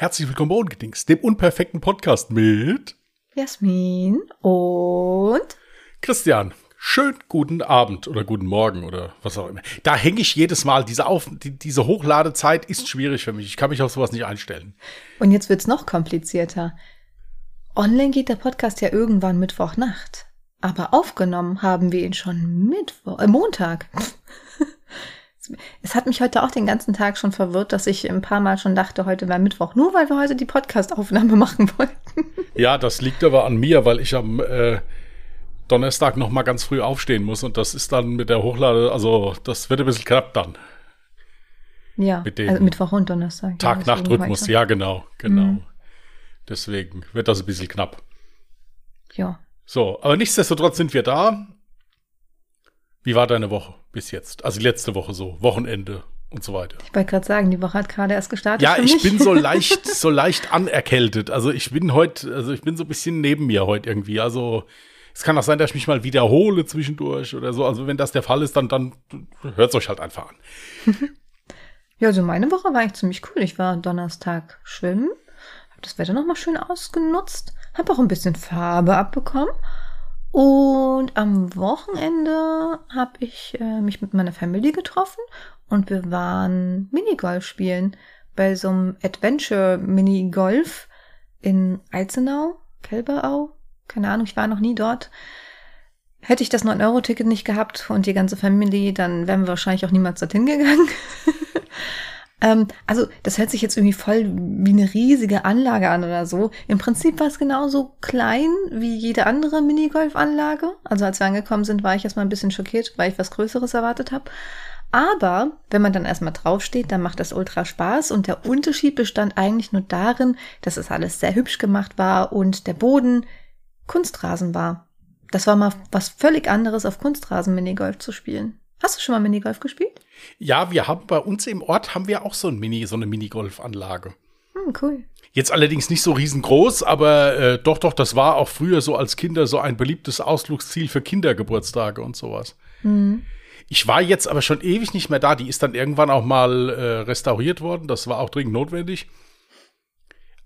Herzlich willkommen bei Ungedings, dem unperfekten Podcast mit Jasmin und Christian. Schönen guten Abend oder guten Morgen oder was auch immer. Da hänge ich jedes Mal. Diese, Auf die, diese Hochladezeit ist schwierig für mich. Ich kann mich auf sowas nicht einstellen. Und jetzt wird's noch komplizierter. Online geht der Podcast ja irgendwann Mittwochnacht. Aber aufgenommen haben wir ihn schon Mittwoch, äh, Montag. Es hat mich heute auch den ganzen Tag schon verwirrt, dass ich ein paar Mal schon dachte, heute wäre Mittwoch, nur weil wir heute die Podcast-Aufnahme machen wollten. Ja, das liegt aber an mir, weil ich am äh, Donnerstag noch mal ganz früh aufstehen muss und das ist dann mit der Hochlade, also das wird ein bisschen knapp dann. Ja, Mit dem also Mittwoch und Donnerstag. Tag-Nacht-Rhythmus, ja genau, genau. Mhm. Deswegen wird das ein bisschen knapp. Ja. So, aber nichtsdestotrotz sind wir da. Wie war deine Woche bis jetzt? Also letzte Woche so, Wochenende und so weiter. Ich wollte gerade sagen, die Woche hat gerade erst gestartet. Ja, ich bin so leicht, so leicht anerkältet. Also ich bin heute, also ich bin so ein bisschen neben mir heute irgendwie. Also es kann auch sein, dass ich mich mal wiederhole zwischendurch oder so. Also wenn das der Fall ist, dann, dann hört es euch halt einfach an. Ja, also meine Woche war eigentlich ziemlich cool. Ich war Donnerstag schwimmen, habe das Wetter nochmal schön ausgenutzt, habe auch ein bisschen Farbe abbekommen. Und am Wochenende habe ich äh, mich mit meiner Familie getroffen und wir waren Minigolf spielen bei so einem Adventure Minigolf in Eizenau, Kelberau. Keine Ahnung, ich war noch nie dort. Hätte ich das 9-Euro-Ticket nicht gehabt und die ganze Familie, dann wären wir wahrscheinlich auch niemals dorthin gegangen. ähm, also, das hört sich jetzt irgendwie voll wie eine riesige Anlage an oder so. Im Prinzip war es genauso klein wie jede andere Minigolf-Anlage. Also, als wir angekommen sind, war ich erstmal ein bisschen schockiert, weil ich was Größeres erwartet habe. Aber wenn man dann erstmal draufsteht, dann macht das ultra Spaß und der Unterschied bestand eigentlich nur darin, dass es alles sehr hübsch gemacht war und der Boden Kunstrasen war. Das war mal was völlig anderes, auf Kunstrasen Minigolf zu spielen. Hast du schon mal Minigolf gespielt? Ja, wir haben bei uns im Ort haben wir auch so, ein Mini, so eine Minigolfanlage. Hm, cool. Jetzt allerdings nicht so riesengroß, aber äh, doch, doch, das war auch früher so als Kinder so ein beliebtes Ausflugsziel für Kindergeburtstage und sowas. Hm. Ich war jetzt aber schon ewig nicht mehr da. Die ist dann irgendwann auch mal äh, restauriert worden. Das war auch dringend notwendig.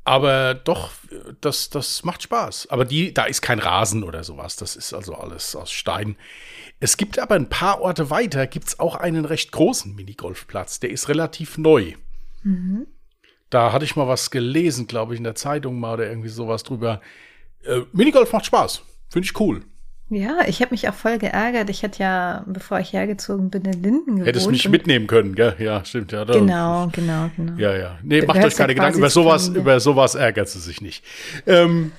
Aber doch, das, das macht Spaß. Aber die, da ist kein Rasen oder sowas. Das ist also alles aus Stein. Es gibt aber ein paar Orte weiter, gibt es auch einen recht großen Minigolfplatz. Der ist relativ neu. Mhm. Da hatte ich mal was gelesen, glaube ich, in der Zeitung mal oder irgendwie sowas drüber. Äh, Minigolf macht Spaß. Finde ich cool. Ja, ich habe mich auch voll geärgert. Ich hatte ja, bevor ich hergezogen bin, in Linden gewohnt. Hättest mich mitnehmen können, gell? Ja, stimmt. Ja, Genau, genau, genau. Ja, ja. Nee, Du macht euch keine Gedanken. Über sowas, Familie. über sowas ärgert sie sich nicht. Ähm,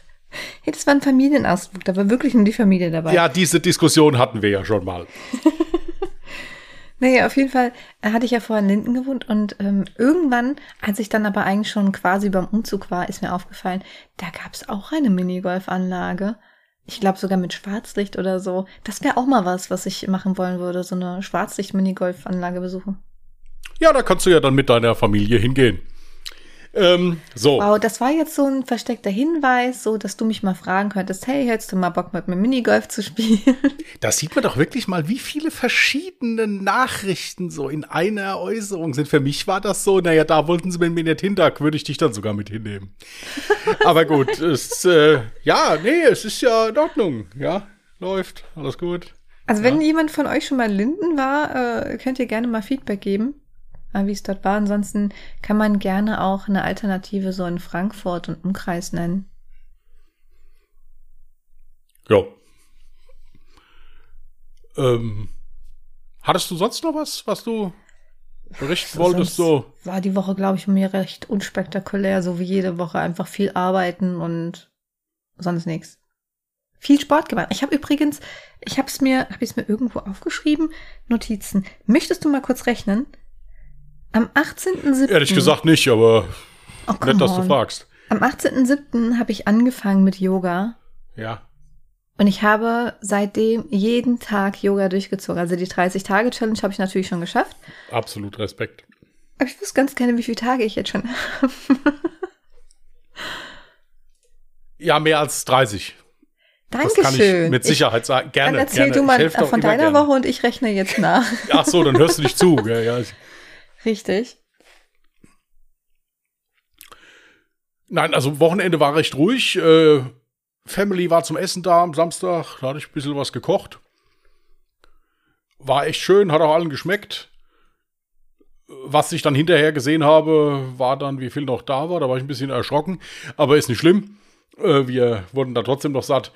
Hey, das war ein Familienausflug, da war wirklich nur die Familie dabei. ja, diese Diskussion hatten wir ja schon mal. Naja, auf jeden Fall äh, hatte ich ja vorher in Linden gewohnt und ähm, irgendwann, als ich dann aber eigentlich schon quasi beim Umzug war, ist mir aufgefallen, da gab es auch eine Minigolfanlage. Ich glaube sogar mit Schwarzlicht oder so. Das wäre auch mal was, was ich machen wollen würde, so eine Schwarzlicht-Minigolfanlage besuchen. Ja, da kannst du ja dann mit deiner Familie hingehen. Ähm, so. Wow, das war jetzt so ein versteckter Hinweis, so dass du mich mal fragen könntest, hey, hättest du mal Bock mit mir Minigolf zu spielen? Da sieht man doch wirklich mal, wie viele verschiedene Nachrichten so in einer Äußerung sind. Für mich war das so, naja, da wollten sie mit mir nicht hin, da würde ich dich dann sogar mit hinnehmen. Aber gut, es, äh, ja, nee, es ist ja in Ordnung. Ja, läuft, alles gut. Also wenn jemand von euch schon mal in Linden war, äh, könnt ihr gerne mal Feedback geben, wie es dort war. Ansonsten kann man gerne auch eine Alternative so in Frankfurt und Umkreis nennen. Ja. Ähm, hattest du sonst noch was, was du berichten wolltest? Sonst So, War die Woche, glaube ich, mir recht unspektakulär, so wie jede Woche einfach viel arbeiten und sonst nichts. Viel Sport gemacht. Ich habe übrigens, ich habe es mir, habe ich es mir irgendwo aufgeschrieben, Notizen. Möchtest du mal kurz rechnen? Am 18.07. ehrlich gesagt nicht, aber oh, nett, dass du on. fragst. Am 18.07. habe ich angefangen mit Yoga Ja. und ich habe seitdem jeden Tag Yoga durchgezogen. Also die 30-Tage-Challenge habe ich natürlich schon geschafft. Absolut Respekt. Aber ich wüsste ganz gerne, wie viele Tage ich jetzt schon habe. Ja, mehr als 30. Das kann ich Dankeschön. mit Sicherheit sagen. Ich, Gerne. dann erzähl gerne. du Ich mal von deiner gerne. Woche und ich rechne jetzt nach. Ach so, dann hörst du nicht zu. Ja, ja. Richtig. Nein, also Wochenende war recht ruhig. Äh, Family war zum Essen da am Samstag. Da hatte ich ein bisschen was gekocht. War echt schön, hat auch allen geschmeckt. Was ich dann hinterher gesehen habe, war dann, wie viel noch da war. Da war ich ein bisschen erschrocken. Aber ist nicht schlimm. Äh, wir wurden da trotzdem noch satt.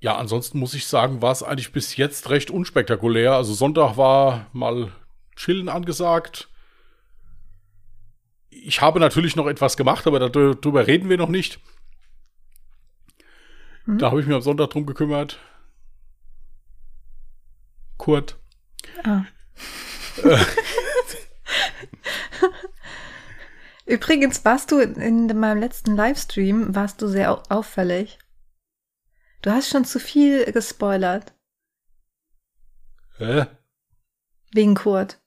Ja, ansonsten muss ich sagen, war es eigentlich bis jetzt recht unspektakulär. Also Sonntag war mal chillen angesagt. Ich habe natürlich noch etwas gemacht, aber darüber reden wir noch nicht. Hm? Da habe ich mich am Sonntag drum gekümmert. Kurt. Ah. Übrigens warst du in meinem letzten Livestream, warst du sehr auffällig. Du hast schon zu viel gespoilert. Hä? Wegen Kurt.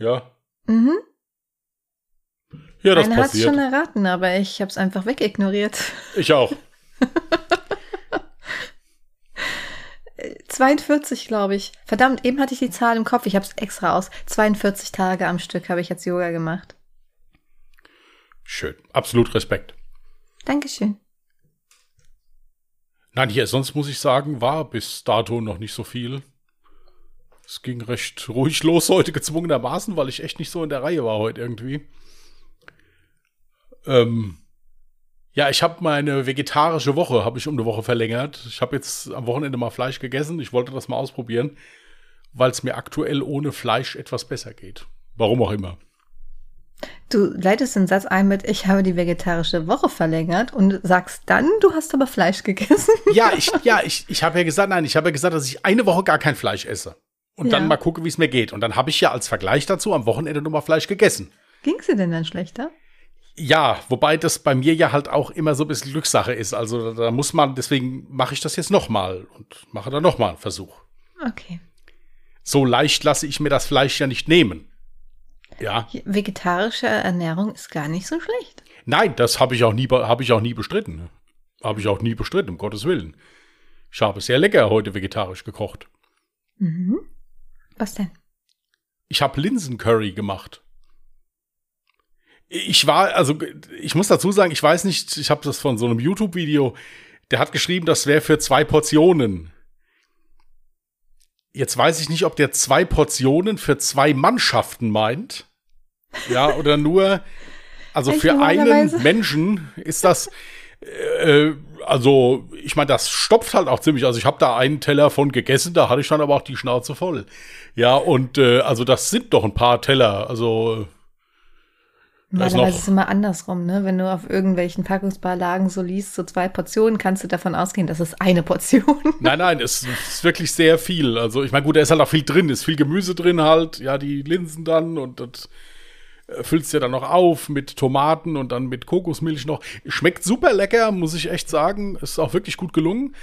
Ja. Mhm. Ja, das Einer hat es schon erraten, aber ich habe es einfach wegignoriert. Ich auch. 42, glaube ich. Verdammt, eben hatte ich die Zahl im Kopf. Ich habe es extra aus. 42 Tage am Stück habe ich jetzt Yoga gemacht. Schön. Absolut Respekt. Dankeschön. Nein, hier, sonst muss ich sagen, war bis dato noch nicht so viel. Es ging recht ruhig los heute gezwungenermaßen, weil ich echt nicht so in der Reihe war heute irgendwie. Ähm, ja, ich habe meine vegetarische Woche, habe ich um eine Woche verlängert. Ich habe jetzt am Wochenende mal Fleisch gegessen. Ich wollte das mal ausprobieren, weil es mir aktuell ohne Fleisch etwas besser geht. Warum auch immer. Du leitest den Satz ein mit, ich habe die vegetarische Woche verlängert und sagst dann, du hast aber Fleisch gegessen. Ja, ich, ja, ich, ich habe ja gesagt, nein, ich habe ja gesagt, dass ich eine Woche gar kein Fleisch esse. Und ja. dann mal gucke, wie es mir geht. Und dann habe ich ja als Vergleich dazu am Wochenende nur mal Fleisch gegessen. Ging es dir denn dann schlechter? Ja, wobei das bei mir ja halt auch immer so ein bisschen Glückssache ist. Also da muss man, deswegen mache ich das jetzt nochmal und mache da nochmal einen Versuch. Okay. So leicht lasse ich mir das Fleisch ja nicht nehmen. Ja. Vegetarische Ernährung ist gar nicht so schlecht. Nein, das habe ich auch nie, habe ich auch nie bestritten. Habe ich auch nie bestritten, um Gottes Willen. Ich habe sehr lecker heute vegetarisch gekocht. Mhm. Was denn? Ich habe Linsencurry gemacht. Ich war, also ich muss dazu sagen, ich weiß nicht, ich habe das von so einem YouTube-Video, der hat geschrieben, das wäre für zwei Portionen. Jetzt weiß ich nicht, ob der zwei Portionen für zwei Mannschaften meint. Ja, oder nur, also Echt für einen Menschen ist das, äh, also ich meine, das stopft halt auch ziemlich. Also ich habe da einen Teller von gegessen, da hatte ich dann aber auch die Schnauze voll. Ja, und äh, also das sind doch ein paar Teller. Also Normalerweise ist es immer andersrum, ne? Wenn du auf irgendwelchen Packungsbeilage so liest, so zwei Portionen, kannst du davon ausgehen, das ist eine Portion. Nein, nein, es ist wirklich sehr viel. Also, ich meine, gut, da ist halt auch viel drin, ist viel Gemüse drin halt, ja, die Linsen dann und das füllst du ja dann noch auf mit Tomaten und dann mit Kokosmilch noch. Schmeckt super lecker, muss ich echt sagen. Ist auch wirklich gut gelungen.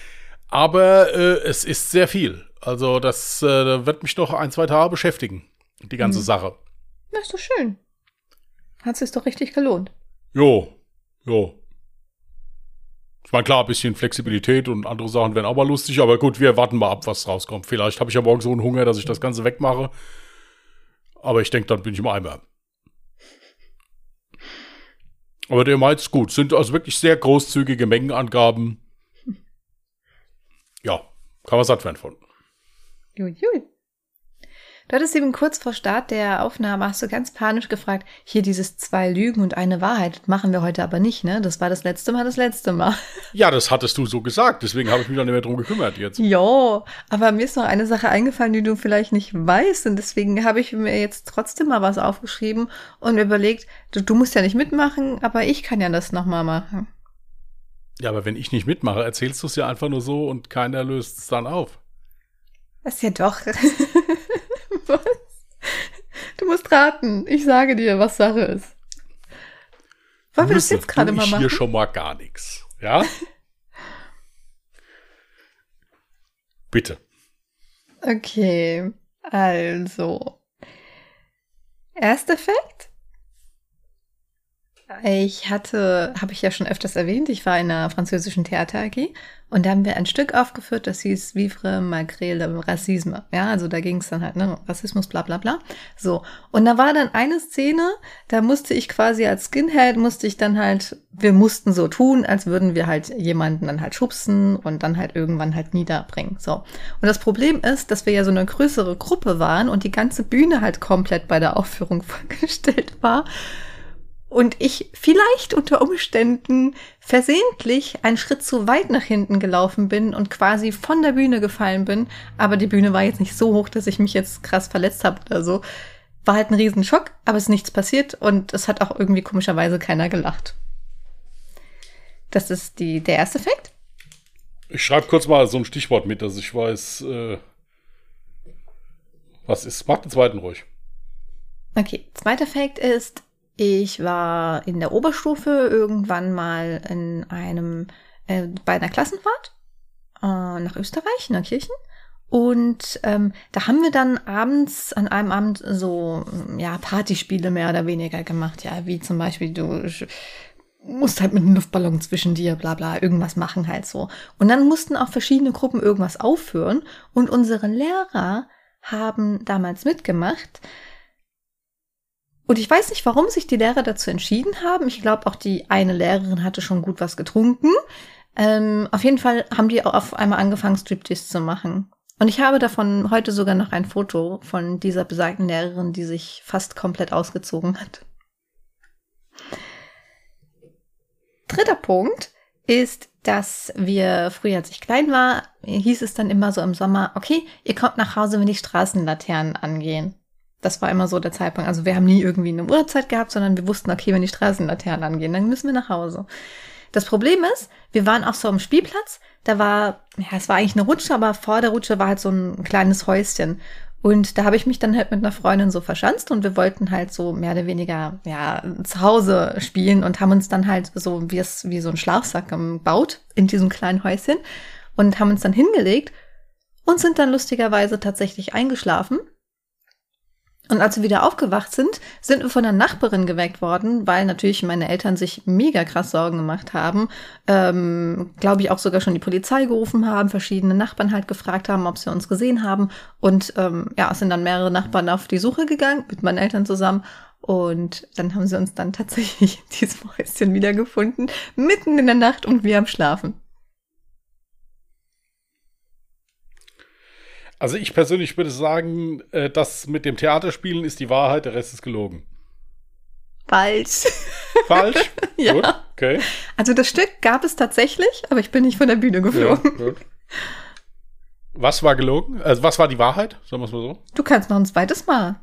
Aber äh, es ist sehr viel. Also, das äh, wird mich noch ein, zwei Tage beschäftigen, die ganze mhm. Sache. Das ist doch schön. Hat es sich doch richtig gelohnt. Jo, jo. Ich meine, klar, ein bisschen Flexibilität und andere Sachen wären auch mal lustig, aber gut, wir warten mal ab, was rauskommt. Vielleicht habe ich ja morgen so einen Hunger, dass ich das Ganze wegmache. Aber ich denke, dann bin ich im Eimer. Aber der meint es gut. Sind also wirklich sehr großzügige Mengenangaben. Ja, kann man satt werden von. Juiui. Du hattest eben kurz vor Start der Aufnahme, hast du ganz panisch gefragt, hier dieses zwei Lügen und eine Wahrheit, machen wir heute aber nicht, ne? Das war das letzte Mal, das letzte Mal. Ja, das hattest du so gesagt, deswegen habe ich mich dann nicht mehr drum gekümmert jetzt. Ja, aber mir ist noch eine Sache eingefallen, die du vielleicht nicht weißt und deswegen habe ich mir jetzt trotzdem mal was aufgeschrieben und überlegt, du, du musst ja nicht mitmachen, aber ich kann ja das nochmal machen. Ja, aber wenn ich nicht mitmache, erzählst du es ja einfach nur so und keiner löst es dann auf. Das ist ja doch. Was? Du musst raten. Ich sage dir, was Sache ist. Wollen wir das jetzt gerade mal machen? hier schon mal gar nichts. Ja? Bitte. Okay, also. Erster Fakt. Ich hatte, habe ich ja schon öfters erwähnt, ich war in einer französischen Theater AG und da haben wir ein Stück aufgeführt, das hieß Vivre malgré le Racisme. Ja, also da ging es dann halt, ne, Rassismus, bla bla bla. So. Und da war dann eine Szene, da musste ich quasi als Skinhead, musste ich dann halt, wir mussten so tun, als würden wir halt jemanden dann halt schubsen und dann halt irgendwann halt niederbringen. So. Und das Problem ist, dass wir ja so eine größere Gruppe waren und die ganze Bühne halt komplett bei der Aufführung vorgestellt war und ich vielleicht unter Umständen versehentlich einen Schritt zu weit nach hinten gelaufen bin und quasi von der Bühne gefallen bin, aber die Bühne war jetzt nicht so hoch, dass ich mich jetzt krass verletzt habe oder so. War halt ein Riesenschock, aber es ist nichts passiert und es hat auch irgendwie komischerweise keiner gelacht. Das ist die, der erste Effekt. Ich schreibe kurz mal so ein Stichwort mit, dass ich weiß, äh, was ist. Mach den zweiten ruhig. Okay, zweiter Effekt ist, ich war in der Oberstufe irgendwann mal in einem, äh, bei einer Klassenfahrt äh, nach Österreich, nach Kirchen. Und ähm, da haben wir dann abends, an einem Abend so, ja, Partyspiele mehr oder weniger gemacht. Ja, wie zum Beispiel du musst halt mit einem Luftballon zwischen dir, bla bla, irgendwas machen halt so. Und dann mussten auch verschiedene Gruppen irgendwas aufführen. Und unsere Lehrer haben damals mitgemacht. Und ich weiß nicht, warum sich die Lehrer dazu entschieden haben. Ich glaube, auch die eine Lehrerin hatte schon gut was getrunken. Ähm, auf jeden Fall haben die auch auf einmal angefangen, Striptease zu machen. Und ich habe davon heute sogar noch ein Foto von dieser besagten Lehrerin, die sich fast komplett ausgezogen hat. Dritter Punkt ist, dass wir früher, als ich klein war, hieß es dann immer so im Sommer, okay, ihr kommt nach Hause, wenn die Straßenlaternen angehen. Das war immer so der Zeitpunkt. Also wir haben nie irgendwie eine Uhrzeit gehabt, sondern wir wussten, okay, wenn die Straßenlaternen angehen, dann müssen wir nach Hause. Das Problem ist, wir waren auch so am Spielplatz. Da war, ja, es war eigentlich eine Rutsche, aber vor der Rutsche war halt so ein kleines Häuschen. Und da habe ich mich dann halt mit einer Freundin so verschanzt und wir wollten halt so mehr oder weniger ja zu Hause spielen und haben uns dann halt so wie es wie so ein Schlafsack gebaut in diesem kleinen Häuschen und haben uns dann hingelegt und sind dann lustigerweise tatsächlich eingeschlafen und als wir wieder aufgewacht sind, sind wir von der Nachbarin geweckt worden, weil natürlich meine Eltern sich mega krass Sorgen gemacht haben. Ähm, Glaube ich auch sogar schon die Polizei gerufen haben, verschiedene Nachbarn halt gefragt haben, ob sie uns gesehen haben. Und ähm, ja, es sind dann mehrere Nachbarn auf die Suche gegangen, mit meinen Eltern zusammen. Und dann haben sie uns dann tatsächlich in diesem Häuschen wiedergefunden, mitten in der Nacht und wir am Schlafen. Also ich persönlich würde sagen, äh, das mit dem Theaterspielen ist die Wahrheit, der Rest ist gelogen. Falsch. Falsch? ja. Gut, okay. Also das Stück gab es tatsächlich, aber ich bin nicht von der Bühne geflogen. Ja. Was war gelogen? Also was war die Wahrheit? Sagen wir es mal so. Du kannst noch ein zweites Mal.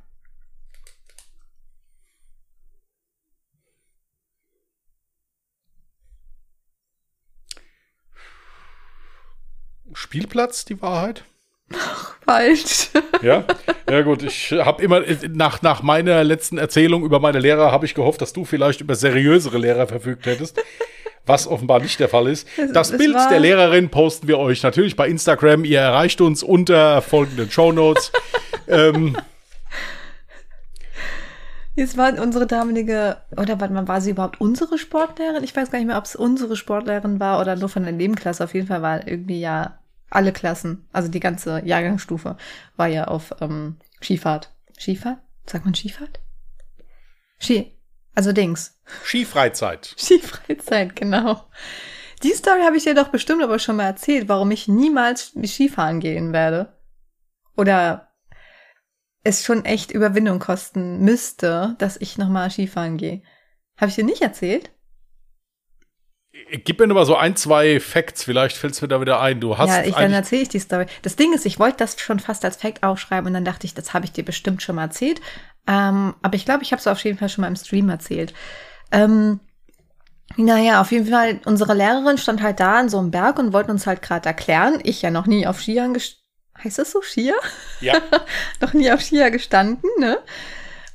Spielplatz, die Wahrheit? Falsch. Ja, ja gut. Ich habe immer nach nach meiner letzten Erzählung über meine Lehrer habe ich gehofft, dass du vielleicht über seriösere Lehrer verfügt hättest. Was offenbar nicht der Fall ist. Das, das Bild der Lehrerin posten wir euch natürlich bei Instagram. Ihr erreicht uns unter folgenden Show Notes. ähm, es war unsere damalige, oder warte mal, war sie überhaupt unsere Sportlehrerin? Ich weiß gar nicht mehr, ob es unsere Sportlehrerin war oder nur von der Nebenklasse. Auf jeden Fall war irgendwie ja alle Klassen, also die ganze Jahrgangsstufe, war ja auf ähm, Skifahrt. Skifahrt? Sagt man Skifahrt? Ski. Also Dings. Skifreizeit. Skifreizeit, genau. Die Story habe ich dir doch bestimmt aber schon mal erzählt, warum ich niemals Skifahren gehen werde. Oder es schon echt Überwindung kosten müsste, dass ich nochmal Skifahren gehe. Habe ich dir nicht erzählt? Gib mir nur mal so ein, zwei Facts, vielleicht fällt es mir da wieder ein. Du hast. Ja, ich, dann erzähle ich die Story. Das Ding ist, ich wollte das schon fast als Fact aufschreiben und dann dachte ich, das habe ich dir bestimmt schon mal erzählt. Ähm, aber ich glaube, ich habe es auf jeden Fall schon mal im Stream erzählt. Ähm, naja, auf jeden Fall, unsere Lehrerin stand halt da in so einem Berg und wollte uns halt gerade erklären. Ich ja noch nie auf Skiern gestanden. Heißt das so, Skier? Ja. noch nie auf Skier gestanden, ne?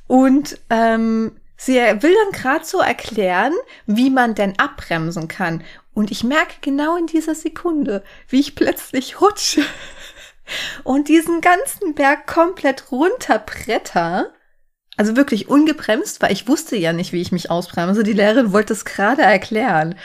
Und ähm, Sie will dann gerade so erklären, wie man denn abbremsen kann. Und ich merke genau in dieser Sekunde, wie ich plötzlich rutsche und diesen ganzen Berg komplett runterbretter. Also wirklich ungebremst, weil ich wusste ja nicht, wie ich mich ausbremse. Die Lehrerin wollte es gerade erklären.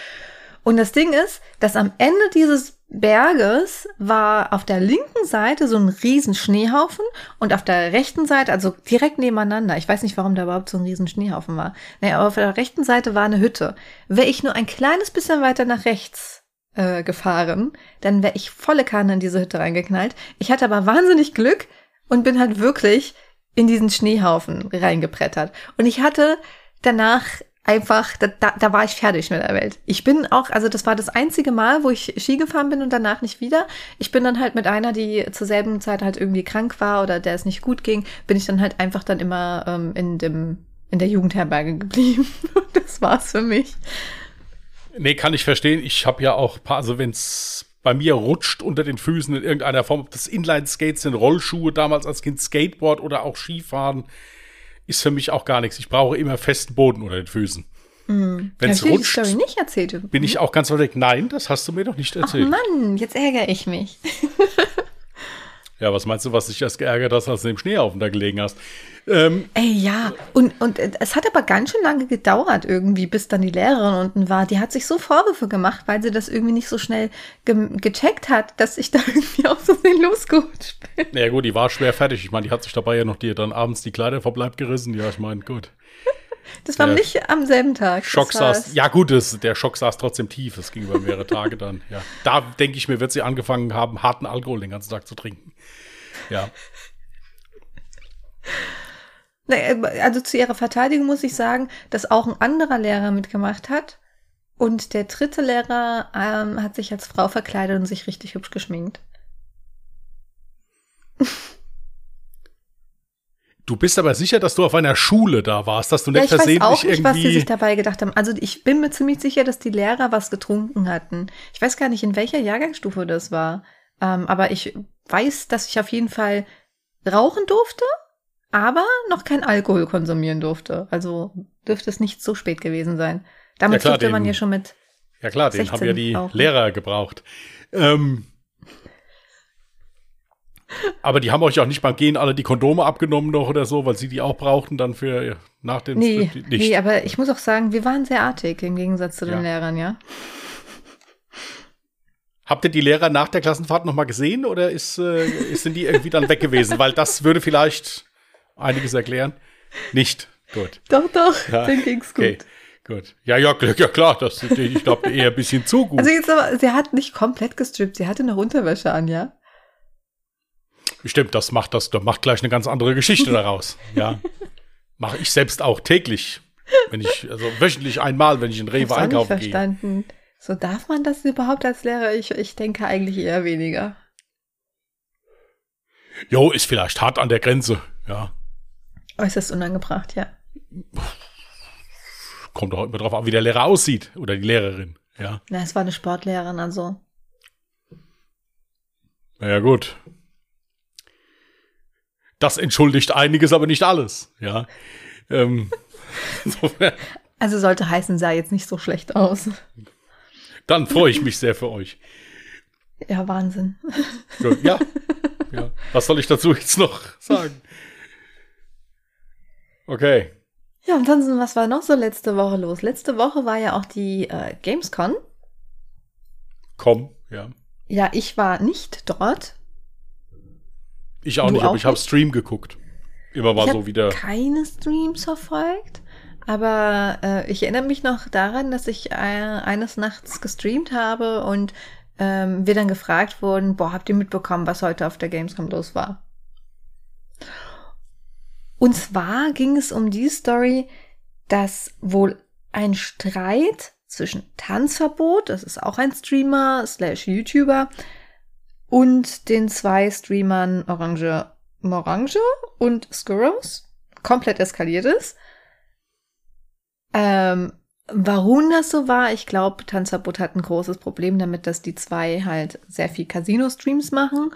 Und das Ding ist, dass am Ende dieses Berges war auf der linken Seite so ein riesen Schneehaufen und auf der rechten Seite, also direkt nebeneinander, ich weiß nicht, warum da überhaupt so ein riesen Schneehaufen war. Naja, aber auf der rechten Seite war eine Hütte. Wäre ich nur ein kleines bisschen weiter nach rechts äh, gefahren, dann wäre ich volle Kanne in diese Hütte reingeknallt. Ich hatte aber wahnsinnig Glück und bin halt wirklich in diesen Schneehaufen reingebrettert. Und ich hatte danach einfach, da, da, da war ich fertig mit der Welt. Ich bin auch, also das war das einzige Mal, wo ich Ski gefahren bin und danach nicht wieder. Ich bin dann halt mit einer, die zur selben Zeit halt irgendwie krank war oder der es nicht gut ging, bin ich dann halt einfach dann immer ähm, in dem in der Jugendherberge geblieben. das war's für mich. Nee, kann ich verstehen. Ich habe ja auch paar, also wenn's bei mir rutscht unter den Füßen in irgendeiner Form, ob das Inline-Skates sind, Rollschuhe, damals als Kind Skateboard oder auch Skifahren, ist für mich auch gar nichts. Ich brauche immer festen Boden unter den Füßen. Mhm. Wenn es rutscht, die nicht erzählt. bin ich auch ganz weit weg. Nein, das hast du mir doch nicht erzählt. Ach Mann, jetzt ärgere ich mich. ja, was meinst du, was dich erst geärgert hast, als du im Schneehaufen da gelegen hast? Ähm, Ey, ja. Und, und es hat aber ganz schön lange gedauert irgendwie, bis dann die Lehrerin unten war. Die hat sich so Vorwürfe gemacht, weil sie das irgendwie nicht so schnell ge gecheckt hat, dass ich da irgendwie auf so den losgerutscht bin. Ja gut, die war schwer fertig. Ich meine, die hat sich dabei ja noch dir dann abends die Kleider verbleibt gerissen. Ja, ich meine, gut. Das war der nicht am selben Tag. Schock saß, ja gut, das, der Schock saß trotzdem tief. Es ging über mehrere Tage dann. Ja, da denke ich mir, wird sie angefangen haben, harten Alkohol den ganzen Tag zu trinken. Ja. Also zu ihrer Verteidigung muss ich sagen, dass auch ein anderer Lehrer mitgemacht hat. Und der dritte Lehrer ähm, hat sich als Frau verkleidet und sich richtig hübsch geschminkt. Du bist aber sicher, dass du auf einer Schule da warst, dass du nicht ja, ich versehentlich weiß auch nicht, irgendwie. was sie sich dabei gedacht haben. Also ich bin mir ziemlich sicher, dass die Lehrer was getrunken hatten. Ich weiß gar nicht, in welcher Jahrgangsstufe das war. Ähm, aber ich weiß, dass ich auf jeden Fall rauchen durfte aber noch kein Alkohol konsumieren durfte. Also dürfte es nicht so spät gewesen sein. Damals ja, klar, durfte den, man ja schon mit. Ja klar, den haben ja die rauchen. Lehrer gebraucht. Ähm, aber die haben euch auch nicht beim Gehen alle die Kondome abgenommen noch oder so, weil sie die auch brauchten dann für nach dem nee, nicht. Nee, aber ich muss auch sagen, wir waren sehr artig im Gegensatz zu den ja. Lehrern, ja. Habt ihr die Lehrer nach der Klassenfahrt noch mal gesehen oder ist, äh, sind die irgendwie dann weg gewesen? Weil das würde vielleicht einiges erklären? Nicht. Gut. Doch, doch, ja. dann ging's gut. Okay. Gut. Ja, ja, ja klar, das, ich glaube eher ein bisschen zu gut. Also jetzt aber, sie hat nicht komplett gestrippt, sie hatte noch Unterwäsche an, ja? Stimmt, das macht das, das macht gleich eine ganz andere Geschichte daraus. Ja. Mache ich selbst auch täglich. Wenn ich, also wöchentlich einmal, wenn ich in Rewe einkaufen gehe. verstanden. So darf man das überhaupt als Lehrer? Ich, ich denke eigentlich eher weniger. Jo, ist vielleicht hart an der Grenze, ja. Äußerst unangebracht, ja. Kommt auch immer drauf an, wie der Lehrer aussieht oder die Lehrerin, ja. Na, es war eine Sportlehrerin, also. Naja, gut. Das entschuldigt einiges, aber nicht alles, ja. Ähm, also sollte heißen, sah jetzt nicht so schlecht aus. Dann freue ich mich sehr für euch. Ja, Wahnsinn. Ja, ja. Was soll ich dazu jetzt noch sagen? Okay. Ja, ansonsten, was war noch so letzte Woche los? Letzte Woche war ja auch die äh, Gamescom. Komm, ja. Ja, ich war nicht dort. Ich auch du nicht, auch aber ich habe Stream geguckt. Immer mal ich so wieder. Keine Streams verfolgt, aber äh, ich erinnere mich noch daran, dass ich äh, eines Nachts gestreamt habe und ähm, wir dann gefragt wurden, boah, habt ihr mitbekommen, was heute auf der Gamescom los war? Und zwar ging es um die Story, dass wohl ein Streit zwischen Tanzverbot, das ist auch ein Streamer slash YouTuber, und den zwei Streamern Orange Morange und Skurros komplett eskaliert ist. Ähm, warum das so war, ich glaube, Tanzverbot hat ein großes Problem damit, dass die zwei halt sehr viel Casino-Streams machen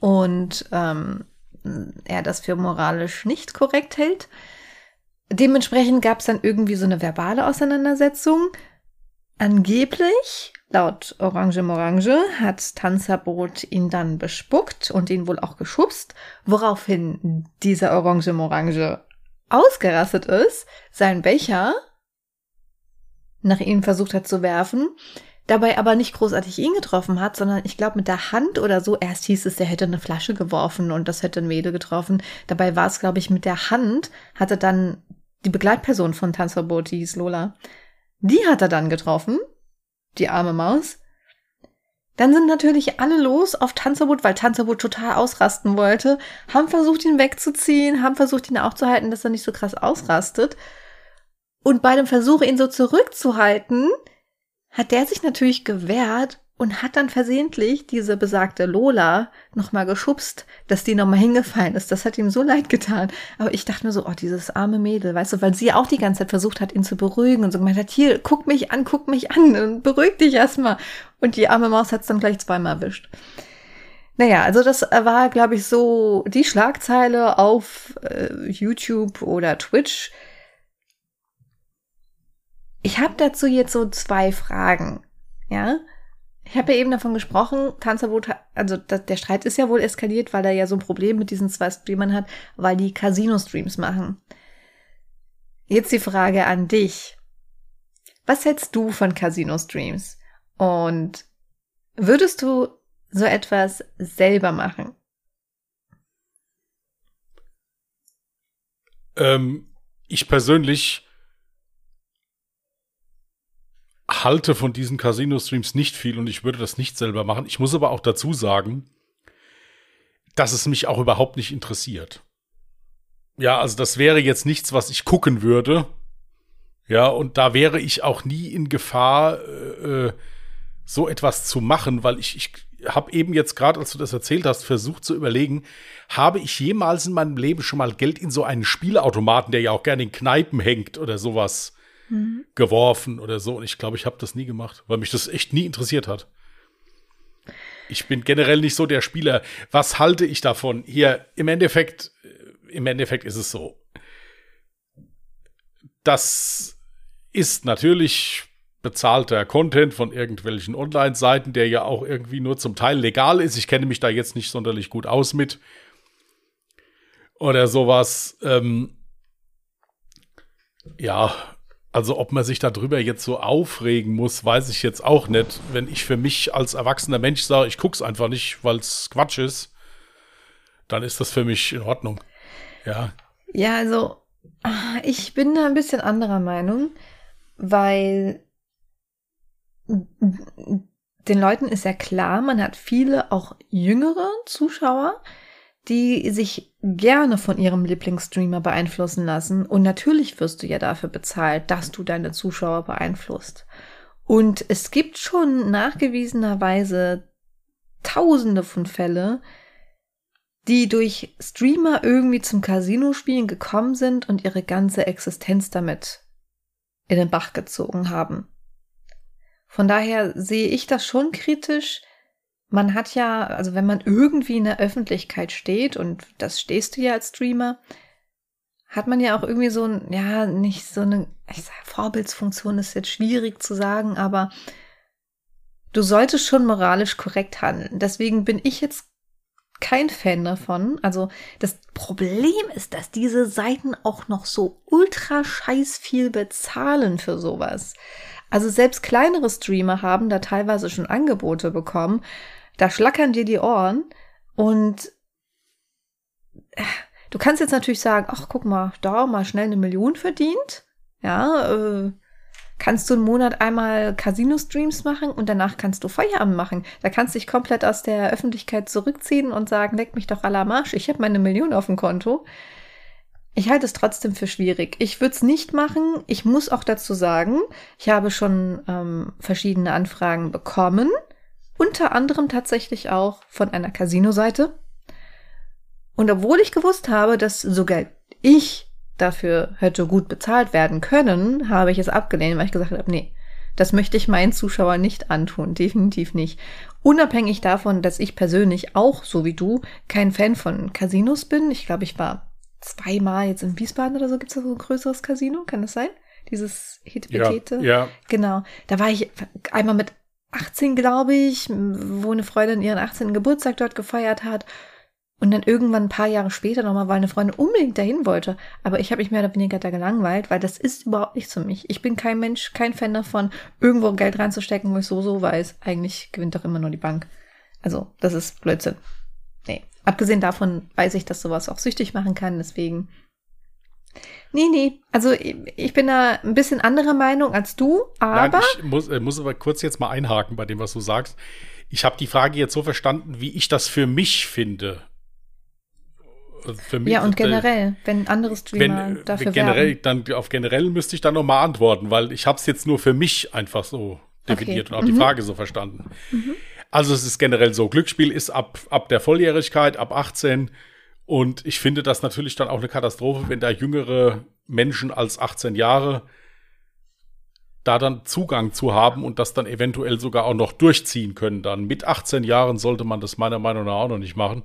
und ähm, er das für moralisch nicht korrekt hält. Dementsprechend gab es dann irgendwie so eine verbale Auseinandersetzung. Angeblich, laut Orange Morange, hat Tanzverbot ihn dann bespuckt und ihn wohl auch geschubst, woraufhin dieser Orange Morange ausgerastet ist, seinen Becher nach ihm versucht hat zu werfen, dabei aber nicht großartig ihn getroffen hat, sondern ich glaube mit der Hand oder so. Erst hieß es, er hätte eine Flasche geworfen und das hätte ein Mädel getroffen. Dabei war es, glaube ich, mit der Hand, hatte dann die Begleitperson von Tanzverbot, die hieß Lola, die hat er dann getroffen, die arme Maus. Dann sind natürlich alle los auf Tanzverbot, weil Tanzverbot total ausrasten wollte, haben versucht, ihn wegzuziehen, haben versucht, ihn aufzuhalten, dass er nicht so krass ausrastet. Und bei dem Versuch, ihn so zurückzuhalten, hat der sich natürlich gewehrt und hat dann versehentlich diese besagte Lola nochmal geschubst, dass die nochmal hingefallen ist. Das hat ihm so leid getan. Aber ich dachte mir so, oh, dieses arme Mädel, weißt du, weil sie auch die ganze Zeit versucht hat, ihn zu beruhigen und so gemeint hat, hier, guck mich an, guck mich an und beruhig dich erstmal. Und die arme Maus hat es dann gleich zweimal erwischt. Naja, also das war, glaube ich, so die Schlagzeile auf äh, YouTube oder Twitch. Ich habe dazu jetzt so zwei Fragen. Ja, ich habe ja eben davon gesprochen, Tanzverbot, also der Streit ist ja wohl eskaliert, weil er ja so ein Problem mit diesen zwei Streamern hat, weil die Casino-Streams machen. Jetzt die Frage an dich. Was hältst du von Casino-Streams? Und würdest du so etwas selber machen? Ähm, ich persönlich halte von diesen Casino-Streams nicht viel und ich würde das nicht selber machen. Ich muss aber auch dazu sagen, dass es mich auch überhaupt nicht interessiert. Ja, also das wäre jetzt nichts, was ich gucken würde. Ja, und da wäre ich auch nie in Gefahr, äh, so etwas zu machen, weil ich, ich habe eben jetzt gerade, als du das erzählt hast, versucht zu überlegen, habe ich jemals in meinem Leben schon mal Geld in so einen Spielautomaten, der ja auch gerne in Kneipen hängt oder sowas, mhm. geworfen oder so. Und ich glaube, ich habe das nie gemacht, weil mich das echt nie interessiert hat. Ich bin generell nicht so der Spieler. Was halte ich davon? Hier, im Endeffekt, äh, im Endeffekt ist es so. Das ist natürlich bezahlter Content von irgendwelchen Online-Seiten, der ja auch irgendwie nur zum Teil legal ist. Ich kenne mich da jetzt nicht sonderlich gut aus mit. Oder sowas. Ähm, ja, also ob man sich darüber jetzt so aufregen muss, weiß ich jetzt auch nicht. Wenn ich für mich als erwachsener Mensch sage, ich gucke es einfach nicht, weil es Quatsch ist, dann ist das für mich in Ordnung. Ja. Ja, also ich bin da ein bisschen anderer Meinung, weil den Leuten ist ja klar, man hat viele auch jüngere Zuschauer, die sich gerne von ihrem Lieblingsstreamer beeinflussen lassen. Und natürlich wirst du ja dafür bezahlt, dass du deine Zuschauer beeinflusst. Und es gibt schon nachgewiesenerweise tausende von Fälle, die durch Streamer irgendwie zum Casino-Spielen gekommen sind und ihre ganze Existenz damit in den Bach gezogen haben. Von daher sehe ich das schon kritisch, man hat ja, also wenn man irgendwie in der Öffentlichkeit steht, und das stehst du ja als Streamer, hat man ja auch irgendwie so ein, ja, nicht so eine, ich sag, Vorbildsfunktion ist jetzt schwierig zu sagen, aber du solltest schon moralisch korrekt handeln. Deswegen bin ich jetzt kein Fan davon. Also das Problem ist, dass diese Seiten auch noch so ultra scheiß viel bezahlen für sowas. Also selbst kleinere Streamer haben da teilweise schon Angebote bekommen, da schlackern dir die Ohren und äh, du kannst jetzt natürlich sagen, ach guck mal, da mal schnell eine Million verdient. Ja, äh, kannst du einen Monat einmal Casino-Streams machen und danach kannst du Feierabend machen. Da kannst du dich komplett aus der Öffentlichkeit zurückziehen und sagen, leck mich doch à la Marsch, ich habe meine Million auf dem Konto. Ich halte es trotzdem für schwierig. Ich würde es nicht machen. Ich muss auch dazu sagen, ich habe schon ähm, verschiedene Anfragen bekommen unter anderem tatsächlich auch von einer Casino-Seite. Und obwohl ich gewusst habe, dass sogar ich dafür hätte gut bezahlt werden können, habe ich es abgelehnt, weil ich gesagt habe, nee, das möchte ich meinen Zuschauern nicht antun, definitiv nicht. Unabhängig davon, dass ich persönlich auch, so wie du, kein Fan von Casinos bin. Ich glaube, ich war zweimal jetzt in Wiesbaden oder so. Gibt es da so ein größeres Casino? Kann das sein? Dieses Hetepetete? Ja, ja. Genau. Da war ich einmal mit 18, glaube ich, wo eine Freundin ihren 18. Geburtstag dort gefeiert hat. Und dann irgendwann ein paar Jahre später nochmal, weil eine Freundin unbedingt dahin wollte. Aber ich habe mich mehr oder weniger da gelangweilt, weil das ist überhaupt nichts für mich. Ich bin kein Mensch, kein Fan davon, irgendwo Geld reinzustecken, wo ich so, so weiß. Eigentlich gewinnt doch immer nur die Bank. Also, das ist Blödsinn. Nee. Abgesehen davon weiß ich, dass sowas auch süchtig machen kann, deswegen. Nee, nee. Also ich bin da ein bisschen anderer Meinung als du, aber. Nein, ich muss, äh, muss aber kurz jetzt mal einhaken bei dem, was du sagst. Ich habe die Frage jetzt so verstanden, wie ich das für mich finde. Für mich, ja, und generell, äh, wenn andere Streamer wenn, dafür generell, werben. Dann auf generell müsste ich dann nochmal antworten, weil ich habe es jetzt nur für mich einfach so definiert okay. und auch mhm. die Frage so verstanden. Mhm. Also es ist generell so, Glücksspiel ist ab, ab der Volljährigkeit, ab 18. Und ich finde das natürlich dann auch eine Katastrophe, wenn da jüngere Menschen als 18 Jahre da dann Zugang zu haben und das dann eventuell sogar auch noch durchziehen können. Dann mit 18 Jahren sollte man das meiner Meinung nach auch noch nicht machen,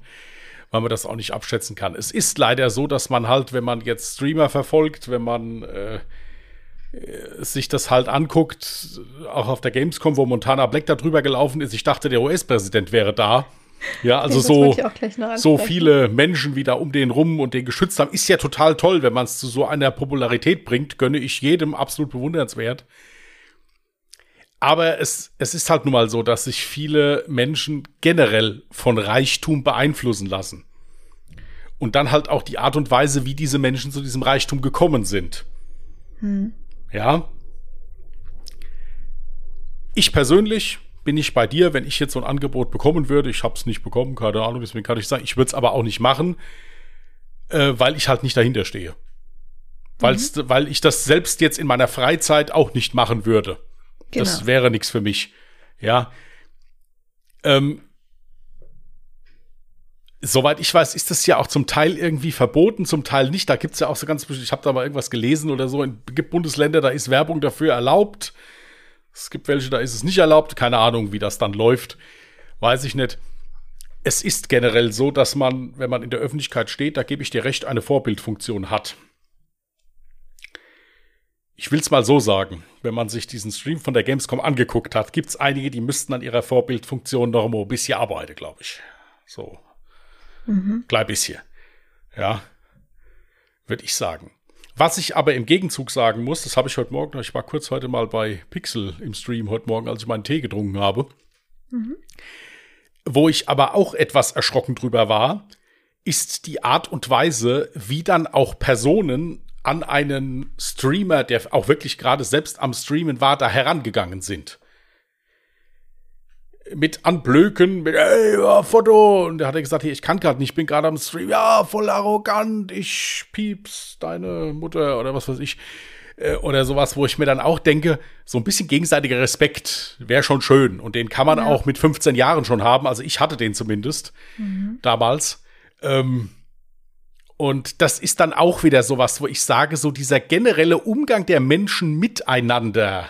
weil man das auch nicht abschätzen kann. Es ist leider so, dass man halt, wenn man jetzt Streamer verfolgt, wenn man äh, sich das halt anguckt, auch auf der Gamescom, wo Montana Black da drüber gelaufen ist, ich dachte, der US-Präsident wäre da. Ja, also so, so viele Menschen wieder um den rum und den geschützt haben, ist ja total toll, wenn man es zu so einer Popularität bringt, gönne ich jedem absolut bewundernswert. Aber es, es ist halt nun mal so, dass sich viele Menschen generell von Reichtum beeinflussen lassen. Und dann halt auch die Art und Weise, wie diese Menschen zu diesem Reichtum gekommen sind. Hm. Ja. Ich persönlich bin ich bei dir, wenn ich jetzt so ein Angebot bekommen würde. Ich habe es nicht bekommen, keine Ahnung, deswegen kann ich sagen, ich würde es aber auch nicht machen, äh, weil ich halt nicht dahinter stehe. Weil's, mhm. Weil ich das selbst jetzt in meiner Freizeit auch nicht machen würde. Genau. Das wäre nichts für mich. Ja. Ähm, Soweit ich weiß, ist das ja auch zum Teil irgendwie verboten, zum Teil nicht. Da gibt es ja auch so ganz, ich habe da mal irgendwas gelesen oder so. Es gibt Bundesländer, da ist Werbung dafür erlaubt. Es gibt welche, da ist es nicht erlaubt. Keine Ahnung, wie das dann läuft. Weiß ich nicht. Es ist generell so, dass man, wenn man in der Öffentlichkeit steht, da gebe ich dir recht, eine Vorbildfunktion hat. Ich will es mal so sagen, wenn man sich diesen Stream von der Gamescom angeguckt hat, gibt es einige, die müssten an ihrer Vorbildfunktion noch ein bisschen arbeiten, glaube ich. So, Mhm. Klein bisschen. Ja. Würde ich sagen. Was ich aber im Gegenzug sagen muss, das habe ich heute Morgen, ich war kurz heute mal bei Pixel im Stream heute Morgen, als ich meinen Tee getrunken habe. Mhm. Wo ich aber auch etwas erschrocken drüber war, ist die Art und Weise, wie dann auch Personen an einen Streamer, der auch wirklich gerade selbst am Streamen war, da herangegangen sind mit Anblöken, mit, ey, ja, Foto. Und der hat gesagt, hier, ich kann gerade nicht, ich bin gerade am Stream. Ja, voll arrogant, ich pieps deine Mutter oder was weiß ich. Äh, oder sowas, wo ich mir dann auch denke, so ein bisschen gegenseitiger Respekt wäre schon schön. Und den kann man ja. auch mit 15 Jahren schon haben. Also ich hatte den zumindest mhm. damals. Ähm, und das ist dann auch wieder sowas, wo ich sage, so dieser generelle Umgang der Menschen miteinander,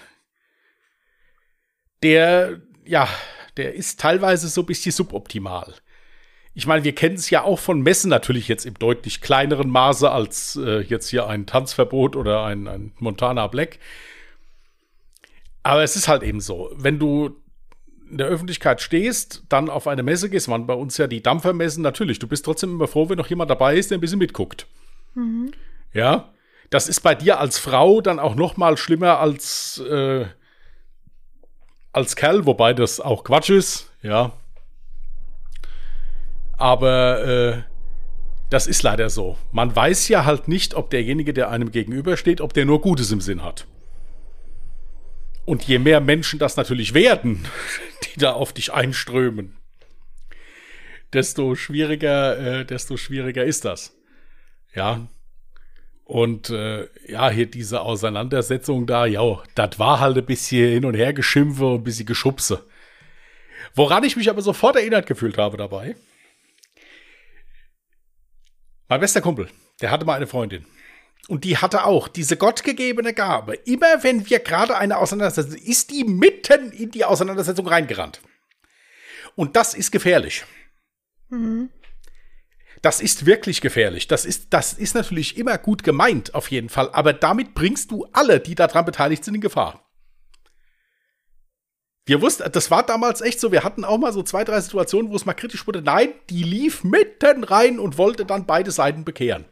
der, ja, der ist teilweise so ein bisschen suboptimal. Ich meine, wir kennen es ja auch von Messen natürlich jetzt im deutlich kleineren Maße als äh, jetzt hier ein Tanzverbot oder ein, ein Montana Black. Aber es ist halt eben so, wenn du in der Öffentlichkeit stehst, dann auf eine Messe gehst, waren bei uns ja die Dampfermessen, natürlich, du bist trotzdem immer froh, wenn noch jemand dabei ist, der ein bisschen mitguckt. Mhm. Ja, das ist bei dir als Frau dann auch noch mal schlimmer als äh, als Kerl, wobei das auch Quatsch ist, ja. Aber äh, das ist leider so. Man weiß ja halt nicht, ob derjenige, der einem gegenübersteht, ob der nur Gutes im Sinn hat. Und je mehr Menschen das natürlich werden, die da auf dich einströmen, desto schwieriger, äh, desto schwieriger ist das. Ja. Und äh, ja, hier diese Auseinandersetzung da, ja, das war halt ein bisschen hin und her geschimpfe und ein bisschen geschubse. Woran ich mich aber sofort erinnert gefühlt habe dabei. Mein bester Kumpel, der hatte mal eine Freundin. Und die hatte auch diese gottgegebene Gabe. Immer wenn wir gerade eine Auseinandersetzung, ist die mitten in die Auseinandersetzung reingerannt. Und das ist gefährlich. Mhm. Das ist wirklich gefährlich. Das ist, das ist natürlich immer gut gemeint, auf jeden Fall. Aber damit bringst du alle, die daran beteiligt sind, in Gefahr. Wir wussten, das war damals echt so, wir hatten auch mal so zwei, drei Situationen, wo es mal kritisch wurde. Nein, die lief mitten rein und wollte dann beide Seiten bekehren.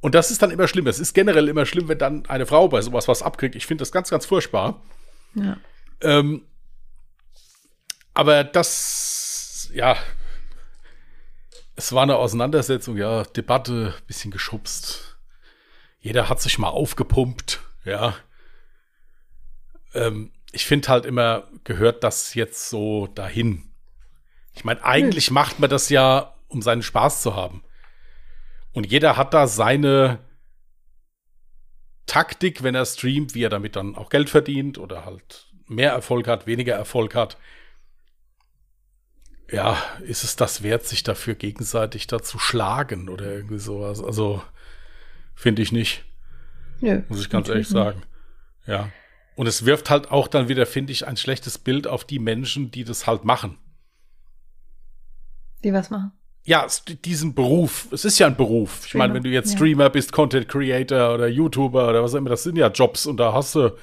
Und das ist dann immer schlimm. Es ist generell immer schlimm, wenn dann eine Frau bei sowas was abkriegt. Ich finde das ganz, ganz furchtbar. Ja. Ähm, aber das, ja, es war eine Auseinandersetzung, ja, Debatte, bisschen geschubst. Jeder hat sich mal aufgepumpt, ja. Ähm, ich finde halt immer, gehört das jetzt so dahin. Ich meine, eigentlich hm. macht man das ja, um seinen Spaß zu haben. Und jeder hat da seine Taktik, wenn er streamt, wie er damit dann auch Geld verdient oder halt mehr Erfolg hat, weniger Erfolg hat. Ja, ist es das wert, sich dafür gegenseitig da zu schlagen oder irgendwie sowas? Also, finde ich nicht. Nö, muss ich ganz ehrlich sagen. Ja. Und es wirft halt auch dann wieder, finde ich, ein schlechtes Bild auf die Menschen, die das halt machen. Die was machen? ja, diesen Beruf, es ist ja ein Beruf. Ich meine, wenn du jetzt Streamer ja. bist, Content Creator oder YouTuber oder was auch immer, das sind ja Jobs und da hast du,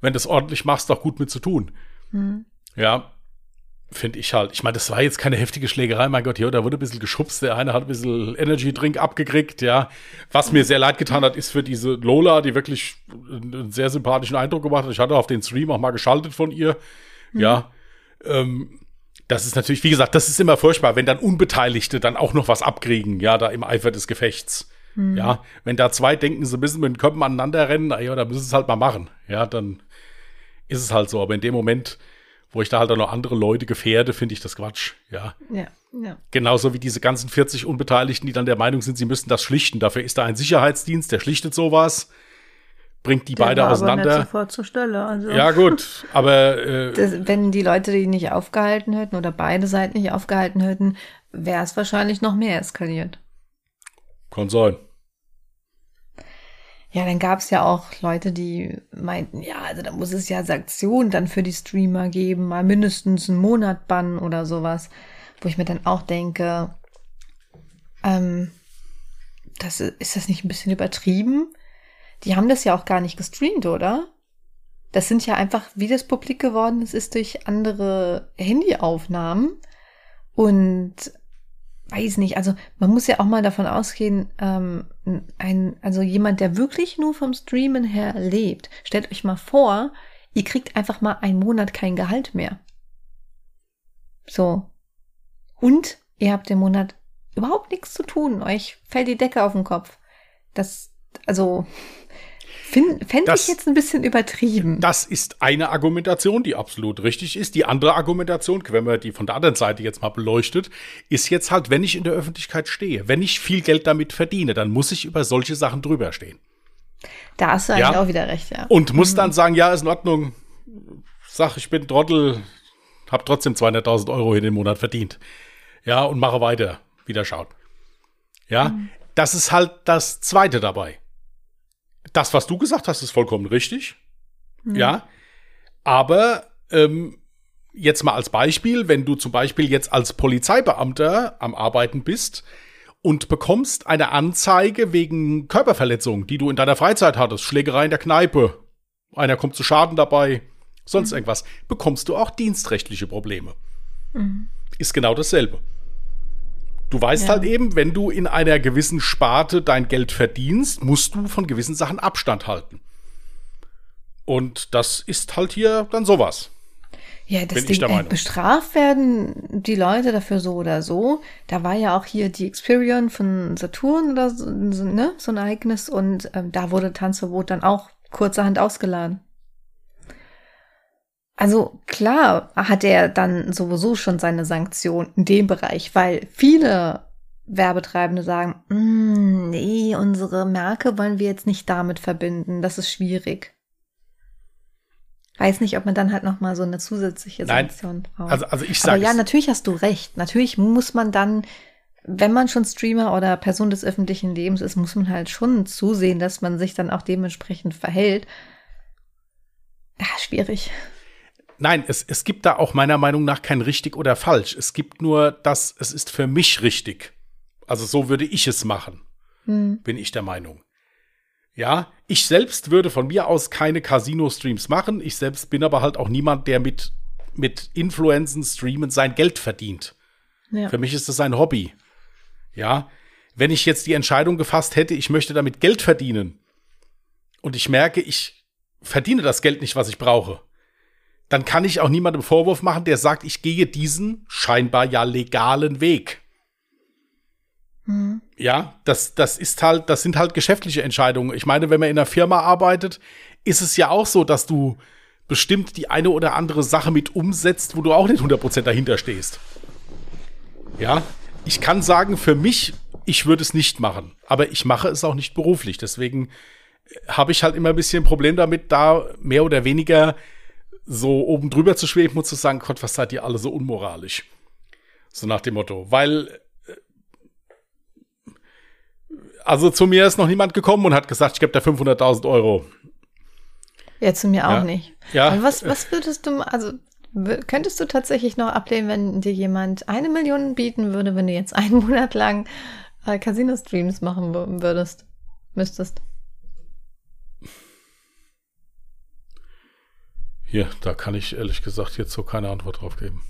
wenn du es ordentlich machst, auch gut mit zu tun. Mhm. Ja, finde ich halt. Ich meine, das war jetzt keine heftige Schlägerei, mein Gott, hier, da wurde ein bisschen geschubst, der eine hat ein bisschen Energy Drink abgekriegt, ja. Was mir sehr leid getan hat, ist für diese Lola, die wirklich einen sehr sympathischen Eindruck gemacht hat. Ich hatte auf den Stream auch mal geschaltet von ihr, mhm. ja. Ähm, das ist natürlich, wie gesagt, das ist immer furchtbar, wenn dann Unbeteiligte dann auch noch was abkriegen, ja, da im Eifer des Gefechts. Mhm. Ja, wenn da zwei denken, sie müssen mit den Köpfen aneinander rennen, ja, dann müssen sie es halt mal machen. Ja, dann ist es halt so. Aber in dem Moment, wo ich da halt auch noch andere Leute gefährde, finde ich das Quatsch. Ja. Ja, ja. Genauso wie diese ganzen 40 Unbeteiligten, die dann der Meinung sind, sie müssten das schlichten. Dafür ist da ein Sicherheitsdienst, der schlichtet sowas bringt die der beide auseinander. Sofort zur Stelle. Also. Ja, gut, aber. Äh, das, wenn die Leute die nicht aufgehalten hätten oder beide Seiten nicht aufgehalten hätten, wäre es wahrscheinlich noch mehr eskaliert. Kann sein. Ja, dann gab es ja auch Leute, die meinten, ja, also da muss es ja Sanktionen dann für die Streamer geben, mal mindestens einen Monat bannen oder sowas. Wo ich mir dann auch denke, ähm, das, ist das nicht ein bisschen übertrieben? Die haben das ja auch gar nicht gestreamt, oder? Das sind ja einfach, wie das publik geworden ist, ist durch andere Handyaufnahmen. Und weiß nicht, also man muss ja auch mal davon ausgehen, ähm, ein, also jemand, der wirklich nur vom Streamen her lebt, stellt euch mal vor, ihr kriegt einfach mal einen Monat kein Gehalt mehr. So. Und ihr habt den Monat überhaupt nichts zu tun. Euch fällt die Decke auf den Kopf. Das, also, Fände ich jetzt ein bisschen übertrieben. Das ist eine Argumentation, die absolut richtig ist. Die andere Argumentation, wenn man die von der anderen Seite jetzt mal beleuchtet, ist jetzt halt, wenn ich in der Öffentlichkeit stehe, wenn ich viel Geld damit verdiene, dann muss ich über solche Sachen drüber stehen. Da hast du eigentlich ja? auch wieder recht, ja. Und muss mhm. dann sagen, ja, ist in Ordnung. Sag, ich bin Trottel, hab trotzdem 200.000 Euro in den Monat verdient. Ja, und mache weiter. Wieder schauen. Ja, mhm. das ist halt das Zweite dabei das, was du gesagt hast, ist vollkommen richtig. Mhm. Ja. Aber ähm, jetzt mal als Beispiel, wenn du zum Beispiel jetzt als Polizeibeamter am Arbeiten bist und bekommst eine Anzeige wegen Körperverletzung, die du in deiner Freizeit hattest, Schlägerei in der Kneipe, einer kommt zu Schaden dabei, sonst mhm. irgendwas, bekommst du auch dienstrechtliche Probleme. Mhm. Ist genau dasselbe. Du weißt ja. halt eben, wenn du in einer gewissen Sparte dein Geld verdienst, musst du von gewissen Sachen Abstand halten. Und das ist halt hier dann sowas. Ja, das Ding, äh, bestraft werden die Leute dafür so oder so. Da war ja auch hier die Experience von Saturn oder so, ne, so ein Ereignis und ähm, da wurde Tanzverbot dann auch kurzerhand ausgeladen. Also klar hat er dann sowieso schon seine Sanktion in dem Bereich, weil viele Werbetreibende sagen, mm, nee, unsere Marke wollen wir jetzt nicht damit verbinden, das ist schwierig. Weiß nicht, ob man dann halt noch mal so eine zusätzliche Sanktion Nein, braucht. Also, also ich sage Aber ja, natürlich hast du recht. Natürlich muss man dann, wenn man schon Streamer oder Person des öffentlichen Lebens ist, muss man halt schon zusehen, dass man sich dann auch dementsprechend verhält. Ja, schwierig. Nein, es, es gibt da auch meiner Meinung nach kein richtig oder falsch. Es gibt nur das, es ist für mich richtig. Also so würde ich es machen, hm. bin ich der Meinung. Ja, Ich selbst würde von mir aus keine Casino-Streams machen. Ich selbst bin aber halt auch niemand, der mit, mit Influenzen, Streamen sein Geld verdient. Ja. Für mich ist das ein Hobby. Ja. Wenn ich jetzt die Entscheidung gefasst hätte, ich möchte damit Geld verdienen und ich merke, ich verdiene das Geld nicht, was ich brauche, dann kann ich auch niemandem Vorwurf machen, der sagt, ich gehe diesen scheinbar ja legalen Weg. Mhm. Ja, das, das ist halt, das sind halt geschäftliche Entscheidungen. Ich meine, wenn man in einer Firma arbeitet, ist es ja auch so, dass du bestimmt die eine oder andere Sache mit umsetzt, wo du auch nicht 100% dahinter stehst. Ja, ich kann sagen, für mich, ich würde es nicht machen, aber ich mache es auch nicht beruflich. Deswegen habe ich halt immer ein bisschen ein Problem damit, da mehr oder weniger so oben drüber zu schweben und zu sagen, Gott, was seid ihr alle so unmoralisch? So nach dem Motto. Weil, äh, also zu mir ist noch niemand gekommen und hat gesagt, ich gebe da 500.000 Euro. Ja, zu mir ja. auch nicht. Ja. Aber was, was würdest du, also könntest du tatsächlich noch ablehnen, wenn dir jemand eine Million bieten würde, wenn du jetzt einen Monat lang äh, Casino-Streams machen würdest, müsstest? Hier, da kann ich ehrlich gesagt jetzt so keine Antwort drauf geben.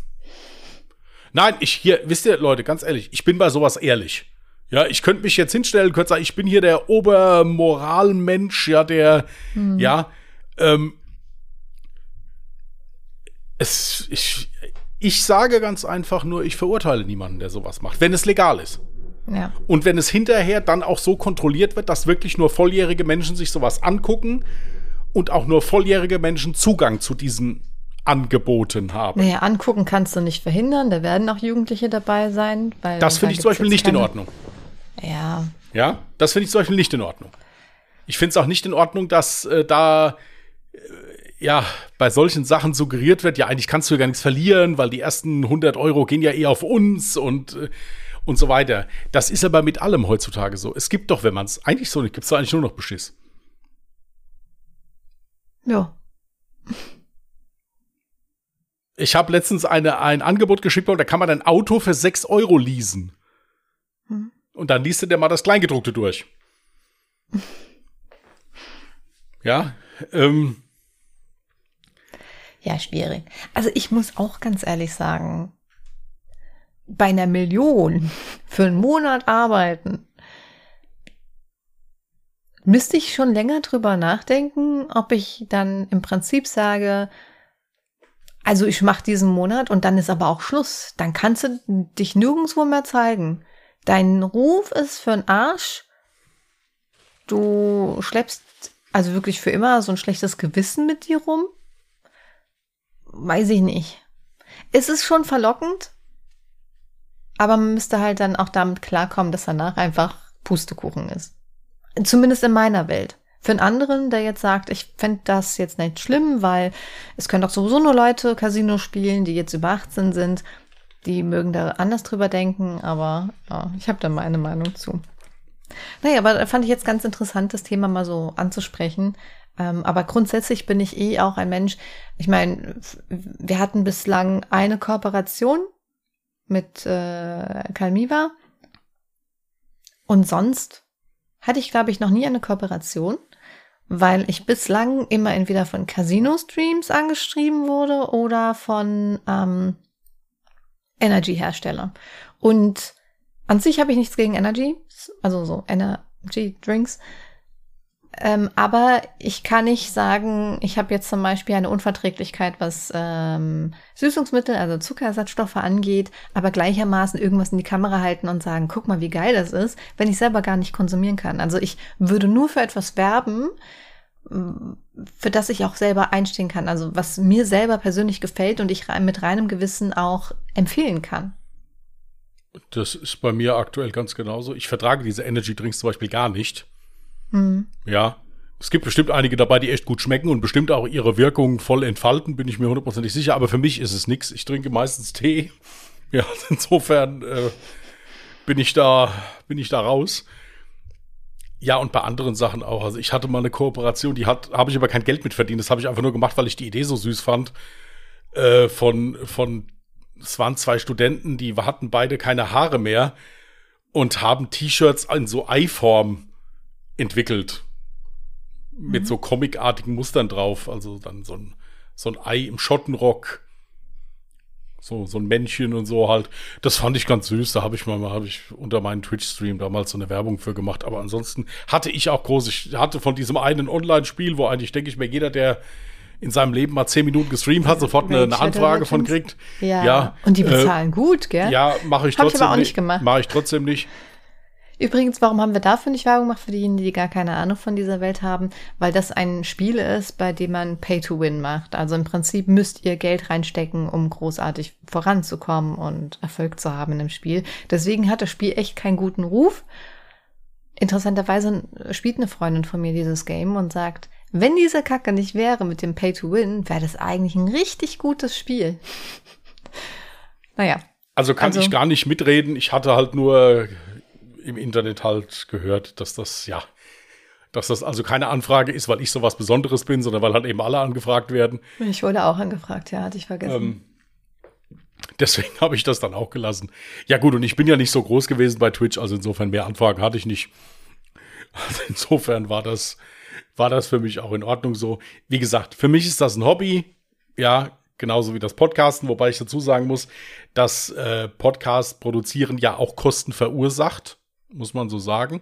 Nein, ich hier, wisst ihr, Leute, ganz ehrlich, ich bin bei sowas ehrlich. Ja, ich könnte mich jetzt hinstellen, könnte sagen, ich bin hier der Obermoralmensch, ja, der, hm. ja, ähm, es, ich, ich sage ganz einfach nur, ich verurteile niemanden, der sowas macht, wenn es legal ist. Ja. Und wenn es hinterher dann auch so kontrolliert wird, dass wirklich nur volljährige Menschen sich sowas angucken und auch nur volljährige Menschen Zugang zu diesen Angeboten haben. Naja, angucken kannst du nicht verhindern. Da werden auch Jugendliche dabei sein. Weil das finde ich zum Beispiel nicht keine... in Ordnung. Ja. Ja, das finde ich zum Beispiel nicht in Ordnung. Ich finde es auch nicht in Ordnung, dass äh, da äh, ja bei solchen Sachen suggeriert wird, ja, eigentlich kannst du ja gar nichts verlieren, weil die ersten 100 Euro gehen ja eher auf uns und äh, und so weiter. Das ist aber mit allem heutzutage so. Es gibt doch, wenn man es eigentlich so nicht, gibt es eigentlich nur noch Beschiss. Ja. Ich habe letztens eine, ein Angebot geschickt, da kann man ein Auto für 6 Euro leasen. Hm. Und dann liest der mal das Kleingedruckte durch. ja, ähm. Ja, schwierig. Also ich muss auch ganz ehrlich sagen, bei einer Million für einen Monat arbeiten, müsste ich schon länger drüber nachdenken, ob ich dann im Prinzip sage, also ich mache diesen Monat und dann ist aber auch Schluss. Dann kannst du dich nirgendwo mehr zeigen. Dein Ruf ist für einen Arsch. Du schleppst also wirklich für immer so ein schlechtes Gewissen mit dir rum. Weiß ich nicht. Es ist schon verlockend, aber man müsste halt dann auch damit klarkommen, dass danach einfach Pustekuchen ist. Zumindest in meiner Welt. Für einen anderen, der jetzt sagt, ich fände das jetzt nicht schlimm, weil es können doch sowieso nur Leute Casino spielen, die jetzt über 18 sind. Die mögen da anders drüber denken, aber ja, ich habe da meine Meinung zu. Naja, aber fand ich jetzt ganz interessant, das Thema mal so anzusprechen. Ähm, aber grundsätzlich bin ich eh auch ein Mensch. Ich meine, wir hatten bislang eine Kooperation mit äh, Calmiva. Und sonst hatte ich, glaube ich, noch nie eine Kooperation, weil ich bislang immer entweder von Casino-Streams angeschrieben wurde oder von ähm, Energy-Herstellern. Und an sich habe ich nichts gegen Energy, also so Energy-Drinks. Ähm, aber ich kann nicht sagen, ich habe jetzt zum Beispiel eine Unverträglichkeit, was ähm, Süßungsmittel, also Zuckerersatzstoffe angeht, aber gleichermaßen irgendwas in die Kamera halten und sagen, guck mal, wie geil das ist, wenn ich selber gar nicht konsumieren kann. Also ich würde nur für etwas werben, für das ich auch selber einstehen kann. Also was mir selber persönlich gefällt und ich mit reinem Gewissen auch empfehlen kann. Das ist bei mir aktuell ganz genauso. Ich vertrage diese Energy Drinks zum Beispiel gar nicht. Mhm. Ja. Es gibt bestimmt einige dabei, die echt gut schmecken und bestimmt auch ihre Wirkung voll entfalten, bin ich mir hundertprozentig sicher. Aber für mich ist es nichts. Ich trinke meistens Tee. Ja, insofern äh, bin ich da, bin ich da raus. Ja, und bei anderen Sachen auch. Also ich hatte mal eine Kooperation, die habe ich aber kein Geld mit verdient. Das habe ich einfach nur gemacht, weil ich die Idee so süß fand. Äh, von, von, es waren zwei Studenten, die hatten beide keine Haare mehr und haben T-Shirts in so Eiform entwickelt. mit mhm. so comicartigen Mustern drauf. Also dann so ein, so ein Ei im Schottenrock. So, so ein Männchen und so halt. Das fand ich ganz süß. Da habe ich mal, habe ich unter meinen Twitch-Stream damals so eine Werbung für gemacht. Aber ansonsten hatte ich auch groß, ich hatte von diesem einen Online-Spiel, wo eigentlich, denke ich mir, jeder, der in seinem Leben mal zehn Minuten gestreamt hat, sofort eine, eine Anfrage von kriegt. Ja. ja. Und die äh, bezahlen äh, gut, gell? Ja, mache ich Hab trotzdem ich aber auch nicht gemacht. Mache ich trotzdem nicht. Übrigens, warum haben wir dafür nicht Werbung gemacht, für diejenigen, die gar keine Ahnung von dieser Welt haben? Weil das ein Spiel ist, bei dem man Pay-to-Win macht. Also im Prinzip müsst ihr Geld reinstecken, um großartig voranzukommen und Erfolg zu haben in dem Spiel. Deswegen hat das Spiel echt keinen guten Ruf. Interessanterweise spielt eine Freundin von mir dieses Game und sagt, wenn diese Kacke nicht wäre mit dem Pay-to-Win, wäre das eigentlich ein richtig gutes Spiel. naja. Also kann also, ich gar nicht mitreden. Ich hatte halt nur im Internet halt gehört, dass das, ja, dass das also keine Anfrage ist, weil ich so was Besonderes bin, sondern weil halt eben alle angefragt werden. Ich wurde auch angefragt, ja, hatte ich vergessen. Ähm, deswegen habe ich das dann auch gelassen. Ja gut, und ich bin ja nicht so groß gewesen bei Twitch, also insofern mehr Anfragen hatte ich nicht. Also insofern war das, war das für mich auch in Ordnung so. Wie gesagt, für mich ist das ein Hobby, ja, genauso wie das Podcasten, wobei ich dazu sagen muss, dass äh, Podcast produzieren ja auch Kosten verursacht muss man so sagen.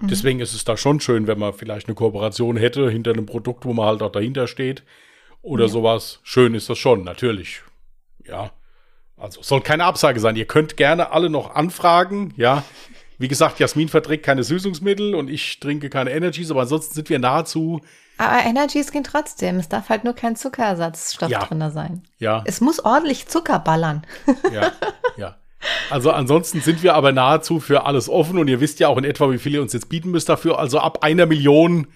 Mhm. Deswegen ist es da schon schön, wenn man vielleicht eine Kooperation hätte hinter einem Produkt, wo man halt auch dahinter steht oder ja. sowas. Schön ist das schon, natürlich. Ja. Also soll keine Absage sein. Ihr könnt gerne alle noch anfragen, ja. Wie gesagt, Jasmin verträgt keine Süßungsmittel und ich trinke keine Energies, aber ansonsten sind wir nahezu. Aber Energies gehen trotzdem. Es darf halt nur kein Zuckerersatzstoff ja. drin sein. Ja. Es muss ordentlich Zucker ballern. Ja, ja. Also ansonsten sind wir aber nahezu für alles offen und ihr wisst ja auch in etwa, wie viel ihr uns jetzt bieten müsst dafür. Also ab einer Million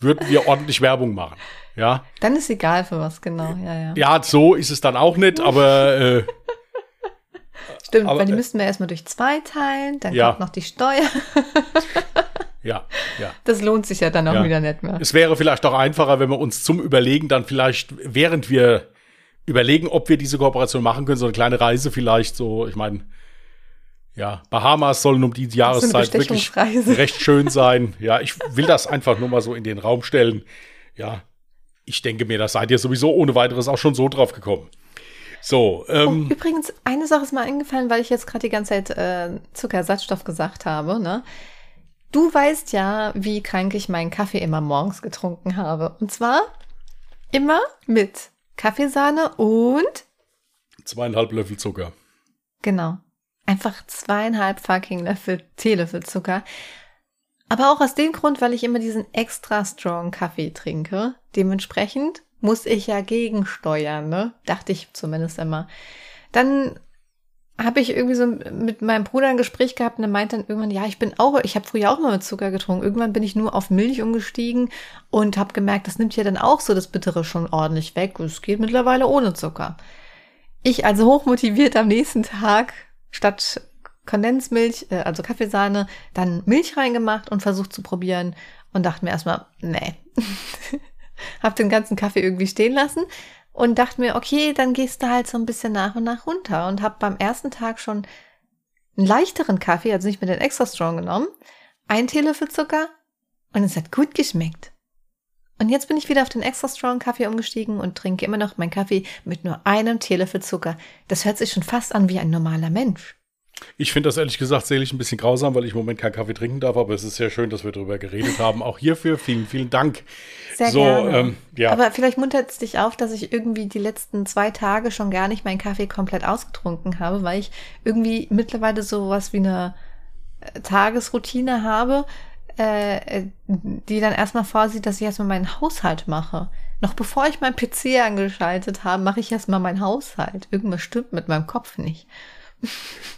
würden wir ordentlich Werbung machen. Ja. Dann ist egal für was genau. Ja, ja. ja so ist es dann auch nicht, aber äh, Stimmt, aber, weil die äh, müssten wir erstmal durch zwei teilen, dann ja. kommt noch die Steuer. ja, ja. Das lohnt sich ja dann auch ja. wieder nicht mehr. Es wäre vielleicht auch einfacher, wenn wir uns zum Überlegen dann vielleicht, während wir überlegen, ob wir diese Kooperation machen können. So eine kleine Reise vielleicht so, ich meine, ja, Bahamas sollen um die Jahreszeit wirklich recht schön sein. Ja, ich will das einfach nur mal so in den Raum stellen. Ja, ich denke mir, da seid ihr sowieso ohne weiteres auch schon so drauf gekommen. So, ähm, oh, übrigens, eine Sache ist mal eingefallen, weil ich jetzt gerade die ganze Zeit äh, Zuckersatzstoff gesagt habe, ne? Du weißt ja, wie krank ich meinen Kaffee immer morgens getrunken habe. Und zwar immer mit Kaffeesahne und zweieinhalb Löffel Zucker. Genau. Einfach zweieinhalb fucking Löffel, Teelöffel Zucker. Aber auch aus dem Grund, weil ich immer diesen extra strong Kaffee trinke. Dementsprechend muss ich ja gegensteuern, ne? Dachte ich zumindest immer. Dann habe ich irgendwie so mit meinem Bruder ein Gespräch gehabt und er meinte dann irgendwann, ja, ich bin auch, ich habe früher auch mal mit Zucker getrunken. Irgendwann bin ich nur auf Milch umgestiegen und habe gemerkt, das nimmt ja dann auch so das Bittere schon ordentlich weg. Es geht mittlerweile ohne Zucker. Ich also hochmotiviert am nächsten Tag statt Kondensmilch, äh, also Kaffeesahne, dann Milch reingemacht und versucht zu probieren und dachte mir erstmal, nee. hab den ganzen Kaffee irgendwie stehen lassen und dachte mir, okay, dann gehst du halt so ein bisschen nach und nach runter und habe beim ersten Tag schon einen leichteren Kaffee, also nicht mit den extra strong genommen, ein Teelöffel Zucker und es hat gut geschmeckt. Und jetzt bin ich wieder auf den extra strong Kaffee umgestiegen und trinke immer noch meinen Kaffee mit nur einem Teelöffel Zucker. Das hört sich schon fast an wie ein normaler Mensch. Ich finde das ehrlich gesagt seelisch ein bisschen grausam, weil ich im Moment keinen Kaffee trinken darf, aber es ist sehr schön, dass wir darüber geredet haben. Auch hierfür vielen, vielen Dank. Sehr so, gerne. Ähm, ja. Aber vielleicht muntert es dich auf, dass ich irgendwie die letzten zwei Tage schon gar nicht meinen Kaffee komplett ausgetrunken habe, weil ich irgendwie mittlerweile so was wie eine äh, Tagesroutine habe, äh, äh, die dann erstmal vorsieht, dass ich erstmal meinen Haushalt mache. Noch bevor ich meinen PC angeschaltet habe, mache ich erstmal meinen Haushalt. Irgendwas stimmt mit meinem Kopf nicht.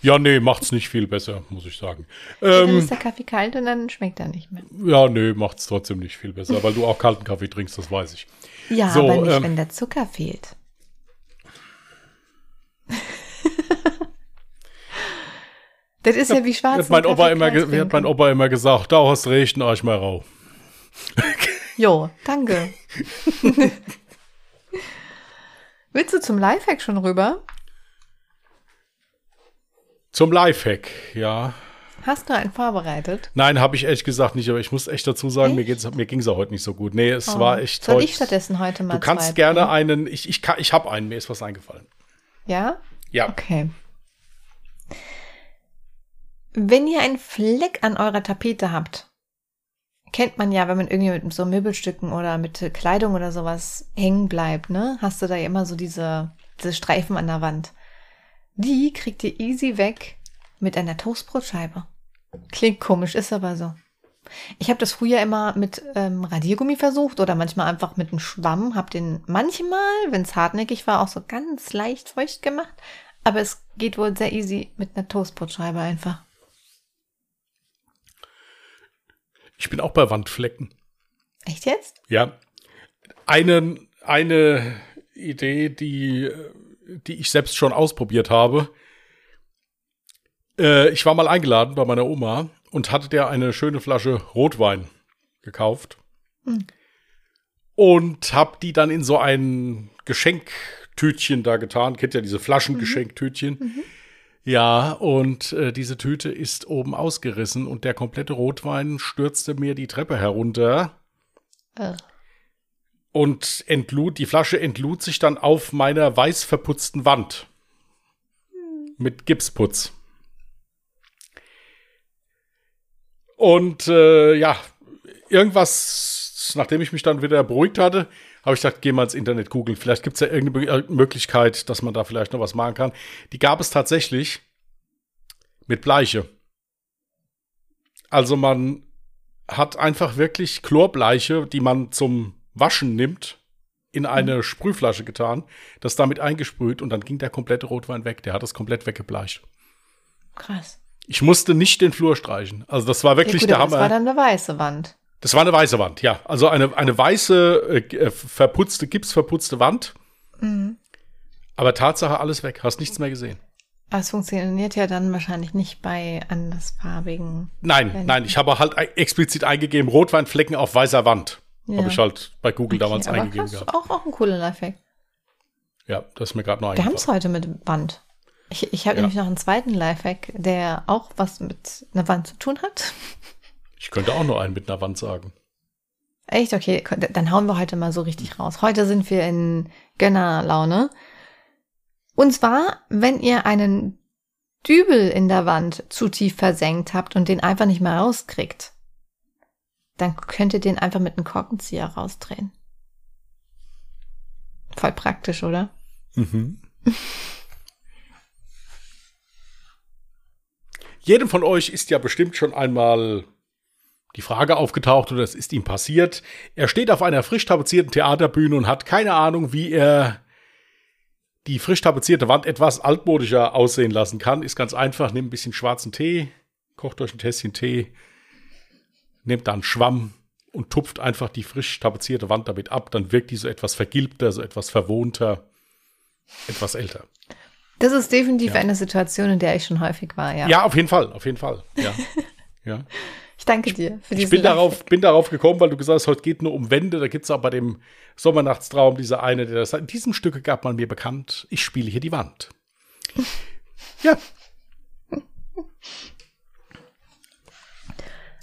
Ja, nee, macht's nicht viel besser, muss ich sagen. Ähm, dann ist der Kaffee kalt und dann schmeckt er nicht mehr. Ja, nee, macht's trotzdem nicht viel besser, weil du auch kalten Kaffee trinkst, das weiß ich. Ja, so, aber nicht, ähm, wenn der Zucker fehlt. das ist ja, ja wie schwarz. Hat mein, Opa immer, hat mein Opa immer gesagt, da hast recht, ein Arsch mal rau. jo, danke. Willst du zum Lifehack schon rüber? Zum Lifehack, ja. Hast du einen vorbereitet? Nein, habe ich ehrlich gesagt nicht, aber ich muss echt dazu sagen, mir, geht's, mir ging es ja heute nicht so gut. Nee, es Oh. war echt Soll heute- ich stattdessen heute mal Du kannst zwei gerne bringen? einen, ich, ich, kann- ich habe einen, mir ist was eingefallen. Ja? Ja. Okay. Wenn ihr einen Fleck an eurer Tapete habt, kennt man ja, wenn man irgendwie mit so Möbelstücken oder mit Kleidung oder sowas hängen bleibt, ne? Hast du da ja immer so diese, diese Streifen an der Wand. Die kriegt ihr easy weg mit einer Toastbrotscheibe. Klingt komisch, ist aber so. Ich habe das früher immer mit ähm, Radiergummi versucht oder manchmal einfach mit einem Schwamm. Hab den manchmal, wenn es hartnäckig war, auch so ganz leicht feucht gemacht. Aber es geht wohl sehr easy mit einer Toastbrotscheibe einfach. Ich bin auch bei Wandflecken. Echt jetzt? Ja. Eine, eine Idee, die, die ich selbst schon ausprobiert habe. Äh, ich war mal eingeladen bei meiner Oma und hatte der eine schöne Flasche Rotwein gekauft. Hm. Und habe die dann in so ein Geschenktütchen da getan. Kennt ja diese Flaschengeschenktütchen. Ja, und äh, diese Tüte ist oben ausgerissen und der komplette Rotwein stürzte mir die Treppe herunter Äh, und entlud, die Flasche entlud sich dann auf meiner weiß verputzten Wand. Mit Gipsputz. Und äh, ja, irgendwas, nachdem ich mich dann wieder beruhigt hatte, habe ich gedacht, geh mal ins Internet googeln. Vielleicht gibt es ja irgendeine Be- Möglichkeit, dass man da vielleicht noch was machen kann. Die gab es tatsächlich mit Bleiche. Also man hat einfach wirklich Chlorbleiche, die man zum Waschen nimmt, in eine Sprühflasche getan, das damit eingesprüht und dann ging der komplette Rotwein weg. Der hat es komplett weggebleicht. krass. Ich musste nicht den Flur streichen. Also das war wirklich ja, gut, der aber das Hammer. war dann eine weiße Wand. Das war eine weiße Wand, ja. Also eine, eine weiße, äh, äh, verputzte, gipsverputzte Wand. Mhm. Aber Tatsache, alles weg. Hast nichts mehr gesehen. Es funktioniert ja dann wahrscheinlich nicht bei andersfarbigen. Nein, Wenn- nein, ich habe halt explizit eingegeben, Rotweinflecken auf weißer Wand. Ja. Habe ich halt bei Google damals aber eingegeben gehabt. auch, auch ein cooler Lifehack. Ja, das ist mir gerade noch Wir haben es eingefallen. heute mit Wand. Ich, ich habe Ja. nämlich noch einen zweiten Lifehack, der auch was mit einer Wand zu tun hat. Ich könnte auch nur einen mit einer Wand sagen. Echt? Okay, dann hauen wir heute mal so richtig raus. Heute sind wir in Gönnerlaune. Und zwar, wenn ihr einen Dübel in der Wand zu tief versenkt habt und den einfach nicht mehr rauskriegt, dann könnt ihr den einfach mit einem Korkenzieher rausdrehen. Voll praktisch, oder? Mhm. Jedem von euch ist ja bestimmt schon einmal die Frage aufgetaucht oder es ist ihm passiert. Er steht auf einer frisch tapezierten Theaterbühne und hat keine Ahnung, wie er die frisch tapezierte Wand etwas altmodischer aussehen lassen kann. Ist ganz einfach, nimmt ein bisschen schwarzen Tee, kocht euch ein Tässchen Tee, nehmt dann einen Schwamm und tupft einfach die frisch tapezierte Wand damit ab. Dann wirkt die so etwas vergilbter, so etwas verwohnter, etwas älter. Das ist definitiv Ja. eine Situation, in der ich schon häufig war, ja. Ja, auf jeden Fall, auf jeden Fall. Ja. ja. Ich danke dir für Ich diesen bin darauf, bin darauf gekommen, weil du gesagt hast, heute geht nur um Wände. Da gibt es auch bei dem Sommernachtstraum diese eine, der das sagt. In diesem Stücke gab man mir bekannt, ich spiele hier die Wand. ja,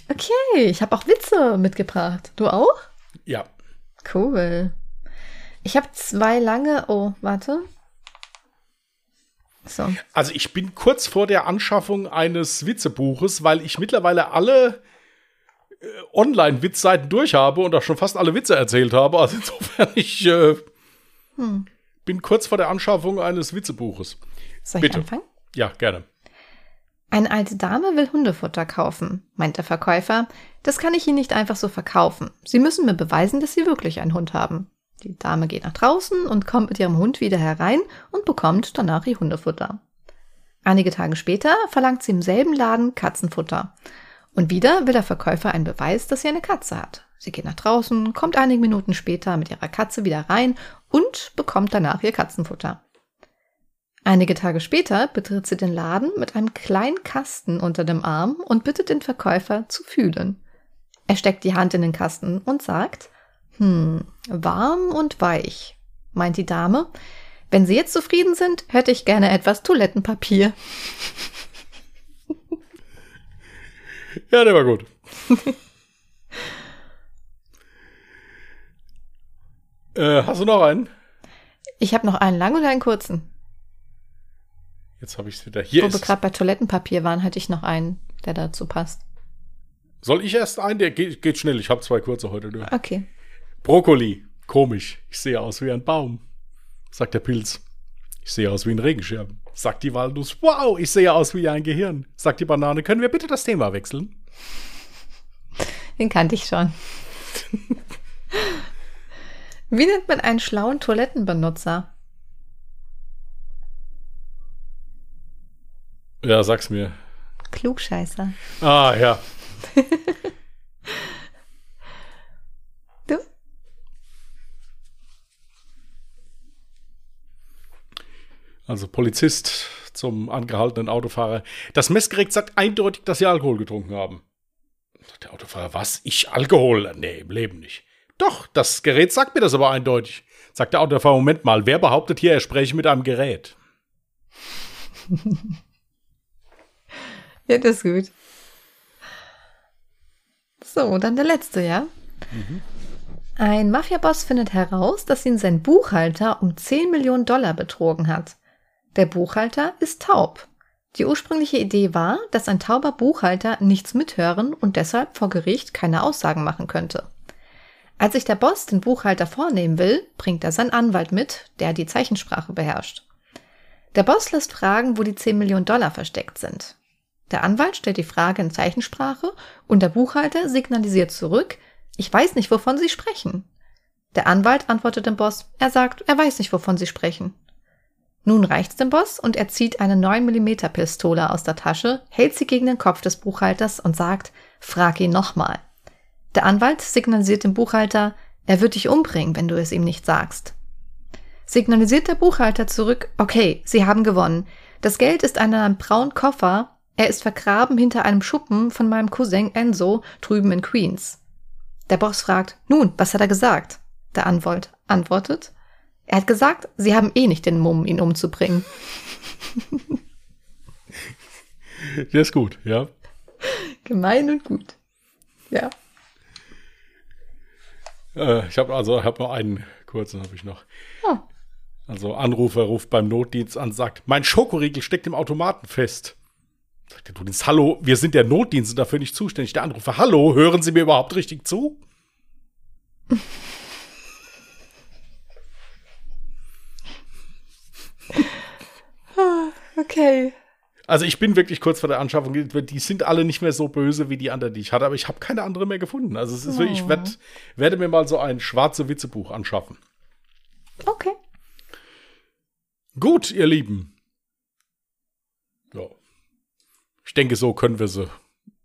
Okay, ich habe auch Witze mitgebracht. Du auch? ja. Cool. Ich habe zwei lange. Oh, warte. So. Also ich bin kurz vor der Anschaffung eines Witzebuches, weil ich mittlerweile alle äh, Online-Witzseiten durch habe und auch schon fast alle Witze erzählt habe. Also insofern, ich äh, Hm. bin kurz vor der Anschaffung eines Witzebuches. Soll ich Bitte. anfangen? Ja, gerne. Eine alte Dame will Hundefutter kaufen, meint der Verkäufer. Das kann ich Ihnen nicht einfach so verkaufen. Sie müssen mir beweisen, dass Sie wirklich einen Hund haben. Die Dame geht nach draußen und kommt mit ihrem Hund wieder herein und bekommt danach ihr Hundefutter. Einige Tage später verlangt sie im selben Laden Katzenfutter. Und wieder will der Verkäufer einen Beweis, dass sie eine Katze hat. Sie geht nach draußen, kommt einige Minuten später mit ihrer Katze wieder rein und bekommt danach ihr Katzenfutter. Einige Tage später betritt sie den Laden mit einem kleinen Kasten unter dem Arm und bittet den Verkäufer zu fühlen. Er steckt die Hand in den Kasten und sagt, hm, warm und weich, meint die Dame. Wenn Sie jetzt zufrieden sind, hätte ich gerne etwas Toilettenpapier. Ja, der war gut. äh, hast du noch einen? Ich habe noch einen langen und einen kurzen. Jetzt habe ich es wieder. Hier Wo wir ist. gerade bei Toilettenpapier waren, hatte ich noch einen, der dazu passt. Soll ich erst einen? Der geht, geht schnell. Ich habe zwei kurze heute. Nur. Okay. Brokkoli. Komisch. Ich sehe aus wie ein Baum. Sagt der Pilz. Ich sehe aus wie ein Regenschirm. Sagt die Walnuss. Wow, ich sehe aus wie ein Gehirn. Sagt die Banane. Können wir bitte das Thema wechseln? Den kannte ich schon. Wie nennt man einen schlauen Toilettenbenutzer? Ja, sag's mir. Klugscheißer. Ah, ja. Du? Also Polizist zum angehaltenen Autofahrer. Das Messgerät sagt eindeutig, dass sie Alkohol getrunken haben. Sagt Der Autofahrer, was? Ich Alkohol? Nee, im Leben nicht. Doch, das Gerät sagt mir das aber eindeutig. Sagt der Autofahrer, Moment mal, wer behauptet hier, er spreche mit einem Gerät? Ja, das ist gut. So, dann der letzte, ja? Ein Mafiaboss findet heraus, dass ihn sein Buchhalter um 10 Millionen Dollar betrogen hat. Der Buchhalter ist taub. Die ursprüngliche Idee war, dass ein tauber Buchhalter nichts mithören und deshalb vor Gericht keine Aussagen machen könnte. Als sich der Boss den Buchhalter vornehmen will, bringt er seinen Anwalt mit, der die Zeichensprache beherrscht. Der Boss lässt fragen, wo die 10 Millionen Dollar versteckt sind. Der Anwalt stellt die Frage in Zeichensprache und der Buchhalter signalisiert zurück, ich weiß nicht, wovon Sie sprechen. Der Anwalt antwortet dem Boss, er sagt, er weiß nicht, wovon Sie sprechen. Nun reicht's dem Boss und er zieht eine 9mm Pistole aus der Tasche, hält sie gegen den Kopf des Buchhalters und sagt, frag ihn nochmal. Der Anwalt signalisiert dem Buchhalter, er wird dich umbringen, wenn du es ihm nicht sagst. Signalisiert der Buchhalter zurück, okay, Sie haben gewonnen. Das Geld ist in einem braunen Koffer, er ist vergraben hinter einem Schuppen von meinem Cousin Enzo drüben in Queens. Der Boss fragt, nun, was hat er gesagt? Der Anwalt antwortet, er hat gesagt, sie haben eh nicht den Mumm, ihn umzubringen. Der ist gut, ja. Gemein und gut. Ja. Äh, ich habe also hab noch einen kurzen, habe ich noch. Oh. Also Anrufer ruft beim Notdienst an, sagt, mein Schokoriegel steckt im Automaten fest. Sagt der Notdienst, hallo, wir sind der Notdienst und dafür nicht zuständig. Der Anrufer, hallo, hören Sie mir überhaupt richtig zu? Okay. Also ich bin wirklich kurz vor der Anschaffung. Die sind alle nicht mehr so böse wie die anderen, die ich hatte, aber ich habe keine andere mehr gefunden. Also es ist wirklich, ich werd, werde mir mal so ein schwarze Witzebuch anschaffen. Okay. Gut, ihr Lieben. Ja. Ich denke, so können wir sie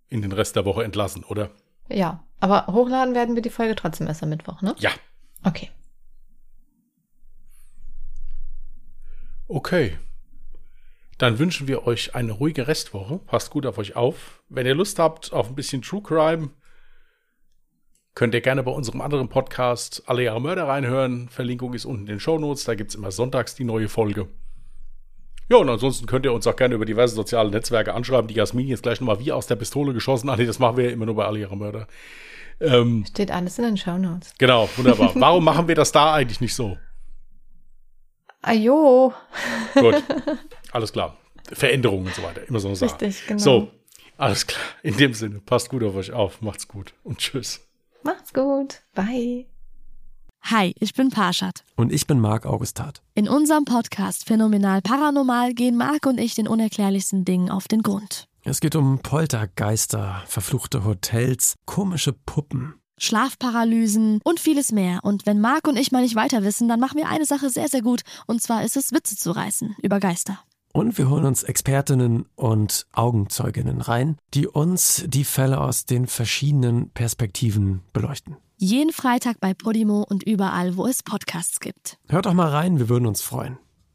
in den Rest der Woche entlassen, oder? Ja, aber hochladen werden wir die Folge trotzdem erst am Mittwoch, ne? Ja. Okay. Okay. Dann wünschen wir euch eine ruhige Restwoche. Passt gut auf euch auf. Wenn ihr Lust habt auf ein bisschen True Crime, könnt ihr gerne bei unserem anderen Podcast Alle Jahre Mörder reinhören. Verlinkung ist unten in den Show Notes. Da gibt es immer sonntags die neue Folge. Ja, und ansonsten könnt ihr uns auch gerne über diverse soziale Netzwerke anschreiben. Die Jasmin jetzt gleich nochmal wie aus der Pistole geschossen. Ah, nee, das machen wir ja immer nur bei Alle Jahre Mörder. Ähm, Steht alles in den Shownotes. genau, wunderbar. Warum machen wir das da eigentlich nicht so? Ajo. Gut, alles klar. Veränderungen und so weiter, immer so eine Sache. Richtig, genau. So, alles klar. In dem Sinne, passt gut auf euch auf, macht's gut und tschüss. Macht's gut. Bye. Hi, ich bin Parshad. Und ich bin Marc Augustat. In unserem Podcast Phänomenal Paranormal gehen Marc und ich den unerklärlichsten Dingen auf den Grund. Es geht um Poltergeister, verfluchte Hotels, komische Puppen. Schlafparalysen und vieles mehr. Und wenn Marc und ich mal nicht weiter wissen, dann machen wir eine Sache sehr, sehr gut. Und zwar ist es, Witze zu reißen über Geister. Und wir holen uns Expertinnen und Augenzeuginnen rein, die uns die Fälle aus den verschiedenen Perspektiven beleuchten. Jeden Freitag bei Podimo und überall, wo es Podcasts gibt. Hört doch mal rein, wir würden uns freuen.